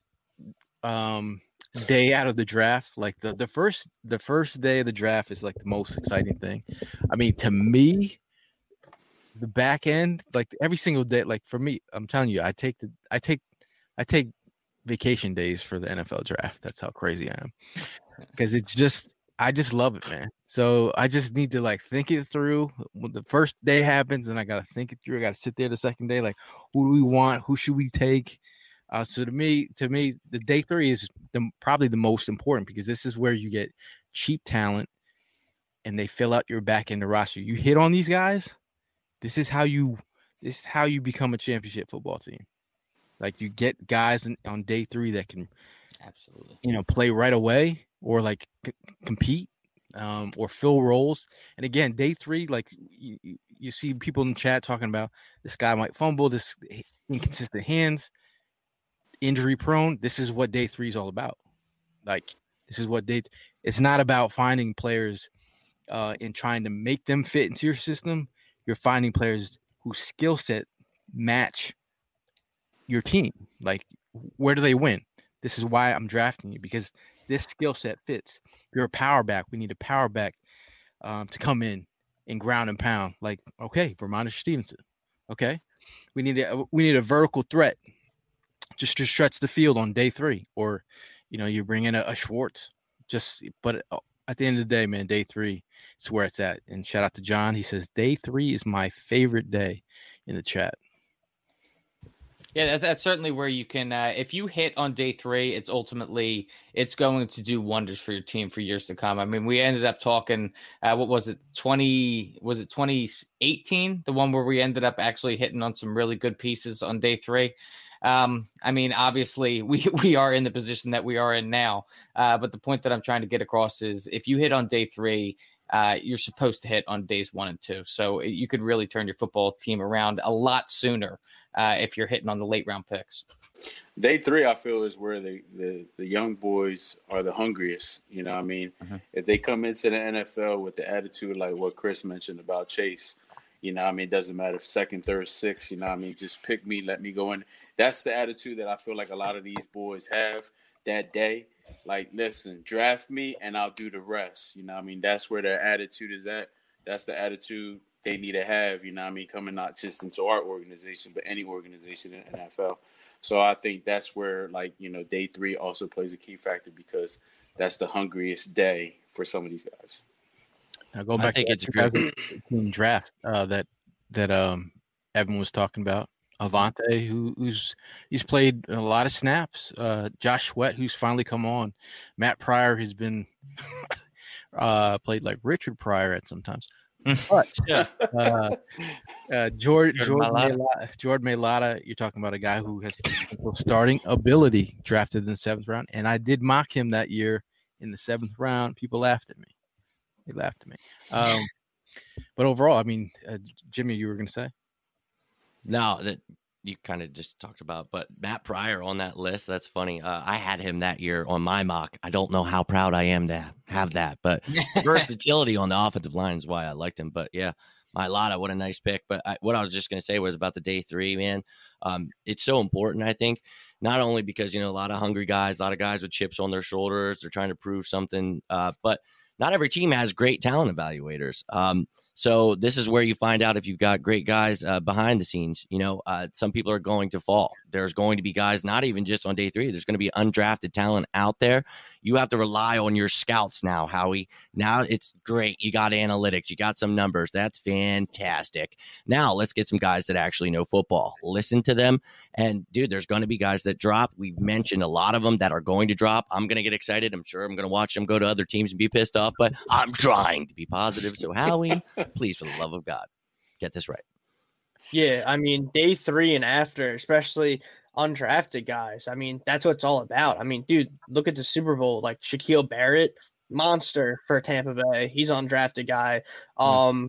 um day out of the draft. Like the the first the first day of the draft is like the most exciting thing. I mean, to me, the back end, like every single day, like for me, I'm telling you, I take the I take I take vacation days for the NFL draft. That's how crazy I am. Because it's just I just love it, man. So I just need to like think it through. When the first day happens, and I gotta think it through. I gotta sit there the second day, like who do we want? Who should we take? Uh, so to me, to me, the day three is the, probably the most important because this is where you get cheap talent, and they fill out your back end roster. You hit on these guys. This is how you. This is how you become a championship football team. Like you get guys in, on day three that can absolutely, you know, play right away or like c- compete um, or fill roles. And again, day three, like you, you see people in the chat talking about this guy might fumble, this inconsistent hands, injury prone. This is what day three is all about. Like this is what day. It's not about finding players uh, and trying to make them fit into your system. You're finding players whose skill set match your team. Like, where do they win? This is why I'm drafting you because this skill set fits. You're a power back. We need a power back um, to come in and ground and pound. Like, okay, Rhamondre Stevenson. Okay, we need a we need a vertical threat just to stretch the field on day three, or you know, you bring in a, a Schwartz. Just, but uh, at the end of the day, man, day three is where it's at. And shout out to John. He says day three is my favorite day in the chat. Yeah, that, that's certainly where you can. Uh, if you hit on day three, it's ultimately it's going to do wonders for your team for years to come. I mean, we ended up talking. Uh, what was it? Twenty? Was it twenty eighteen? The one where we ended up actually hitting on some really good pieces on day three. Um, I mean, obviously, we we are in the position that we are in now. Uh, but the point that I'm trying to get across is, if you hit on day three, uh, you're supposed to hit on days one and two. So you could really turn your football team around a lot sooner uh, if you're hitting on the late round picks. Day three, I feel, is where the, the, the young boys are the hungriest. You know, I mean, mm-hmm. if they come into the NFL with the attitude like what Chris mentioned about Chase, you know, I mean, it doesn't matter if second, third, sixth, you know, I mean, just pick me, let me go in. That's the attitude that I feel like a lot of these boys have that day. Like, listen, draft me and I'll do the rest. You know, I mean, that's where their attitude is at. That's the attitude they need to have, you know I mean, coming not just into our organization, but any organization in NFL. So I think that's where, like, you know, day three also plays a key factor because that's the hungriest day for some of these guys. Now go back I think to it's a draft uh, that that um Evan was talking about. Avonte, who, who's he's played a lot of snaps. Uh, Josh Sweat, who's finally come on. Matt Pryor has been uh, played like Richard Pryor at sometimes. But yeah, uh, uh, Jordan Jordan Mailata, you're talking about a guy who has starting ability drafted in the seventh round, and I did mock him that year in the seventh round. People laughed at me. They laughed at me. Um, but overall, I mean, uh, Jimmy, you were going to say? No, that you kind of just talked about, but Matt Pryor on that list. That's funny. Uh, I had him that year on my mock. I don't know how proud I am to have that, but versatility on the offensive line is why I liked him. But yeah, Mailata, what a nice pick. But I, what I was just going to say was about the day three, man. Um, it's so important, I think, not only because, you know, a lot of hungry guys, a lot of guys with chips on their shoulders, they're trying to prove something, uh, but not every team has great talent evaluators. Um, so this is where you find out if you've got great guys uh, behind the scenes. You know, uh, some people are going to fall. There's going to be guys, not even just on day three. There's going to be undrafted talent out there. You have to rely on your scouts now, Howie. Now it's great. You got analytics. You got some numbers. That's fantastic. Now let's get some guys that actually know football. Listen to them. And dude, there's going to be guys that drop. We've mentioned a lot of them that are going to drop. I'm going to get excited. I'm sure I'm going to watch them go to other teams and be pissed off, but I'm trying to be positive. So Howie. Please, for the love of God, get this right. Yeah, I mean, day three and after, especially undrafted guys. I mean, that's what it's all about. I mean, dude, look at the Super Bowl. Like Shaquil Barrett, monster for Tampa Bay. He's undrafted guy. Hmm. Um,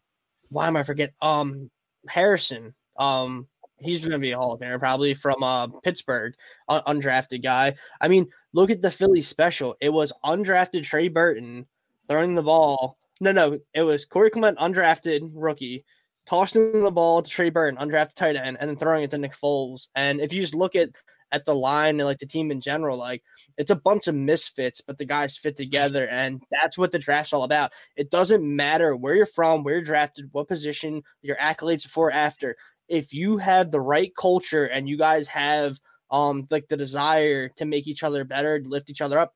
why am I forget? Um, Harrison. Um, he's going to be a Hall of Famer probably from uh Pittsburgh, un- undrafted guy. I mean, look at the Philly special. It was undrafted Trey Burton throwing the ball no, no, it was Corey Clement, undrafted rookie, tossing the ball to Trey Burton, undrafted tight end, and then throwing it to Nick Foles. And if you just look at at the line and like the team in general. Like it's a bunch of misfits, but the guys fit together, and that's what the draft's all about. It doesn't matter where you're from, where you're drafted, what position, your accolades before, after. If you have the right culture and you guys have um like the desire to make each other better, to lift each other up,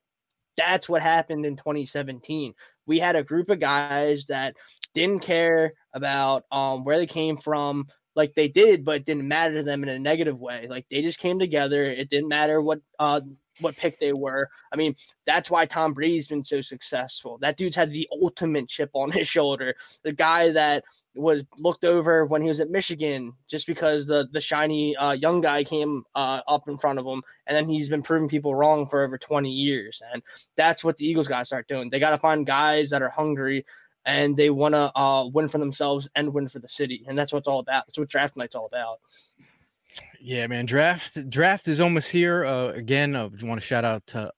that's what happened in 2017. We had a group of guys that didn't care about um where they came from, like they did, but didn't matter to them in a negative way. Like they just came together. It didn't matter what uh what pick they were. I mean, that's why Tom Brady's been so successful. That dude's had the ultimate chip on his shoulder. The guy that was looked over when he was at Michigan just because the the shiny uh, young guy came uh, up in front of him, and then he's been proving people wrong for over 20 years. And that's what the Eagles got to start doing. They got to find guys that are hungry and they want to uh, win for themselves and win for the city, and that's what it's all about. That's what draft night's all about. Yeah, man. Draft draft is almost here. Uh, again, I want to shout out to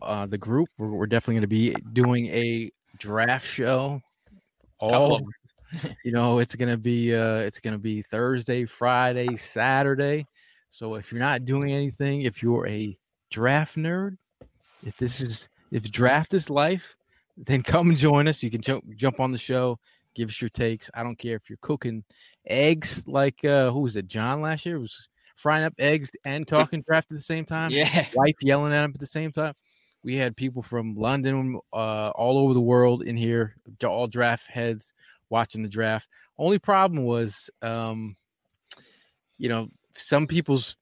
uh, the group. We're, we're definitely going to be doing a draft show. All you know, it's gonna be uh, it's gonna be Thursday, Friday, Saturday. So if you're not doing anything, if you're a draft nerd, if this is if draft is life, then come join us. You can jump jump on the show, give us your takes. I don't care if you're cooking eggs like uh who was it, John last year was frying up eggs and talking draft at the same time. Yeah. Wife yelling at him at the same time. We had people from London, uh, all over the world in here, all draft heads watching the draft. Only problem was, um, you know, some people's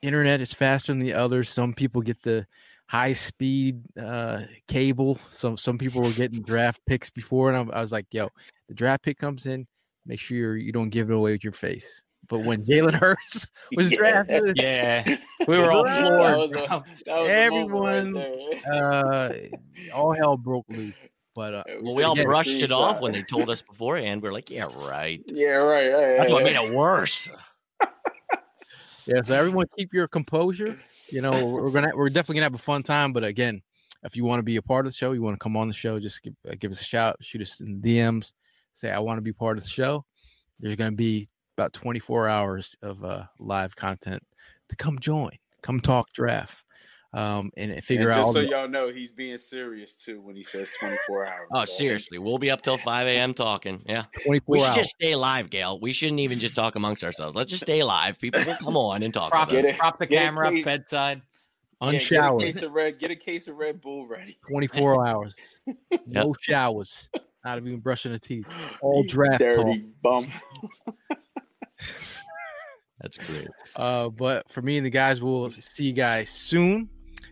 internet is faster than the others. Some people get the high speed uh, cable. Some some people were getting draft picks before, and I, I was like, "Yo, the draft pick comes in. Make sure you're, you don't give it away with your face." But when Jalen Hurts was Yeah. drafted, Yeah. We were all That floored. was a- bro. that was a right everyone, uh, all hell broke loose. But uh, Well, we all Again, brushed it off when they told us beforehand. We're like, yeah, right. Yeah, right. right That's what right. made it worse. Yeah, so everyone keep your composure. You know, we're gonna we're definitely gonna have a fun time. But again, if you want to be a part of the show, you want to come on the show, just give, uh, give us a shout, shoot us in DMs, say I want to be part of the show. There's gonna be about 24 hours of uh, live content to come join, come talk draft, um, and, and figure and out. just so the- y'all know, he's being serious too when he says 24 hours. Oh, So, seriously. We'll be up till 5 a.m. talking. Yeah. 24 We should hours. just stay live, Gail. We shouldn't even just talk amongst ourselves. Let's just stay live. People will come on and talk Prop, Get it. it- prop the get camera up clean. bedside. yeah, get a case of red. Get a case of Red Bull ready. 24 hours, no showers, not even brushing the teeth, all draft dirty talk. bum. That's great. Uh, but for me and the guys, we'll see you guys soon.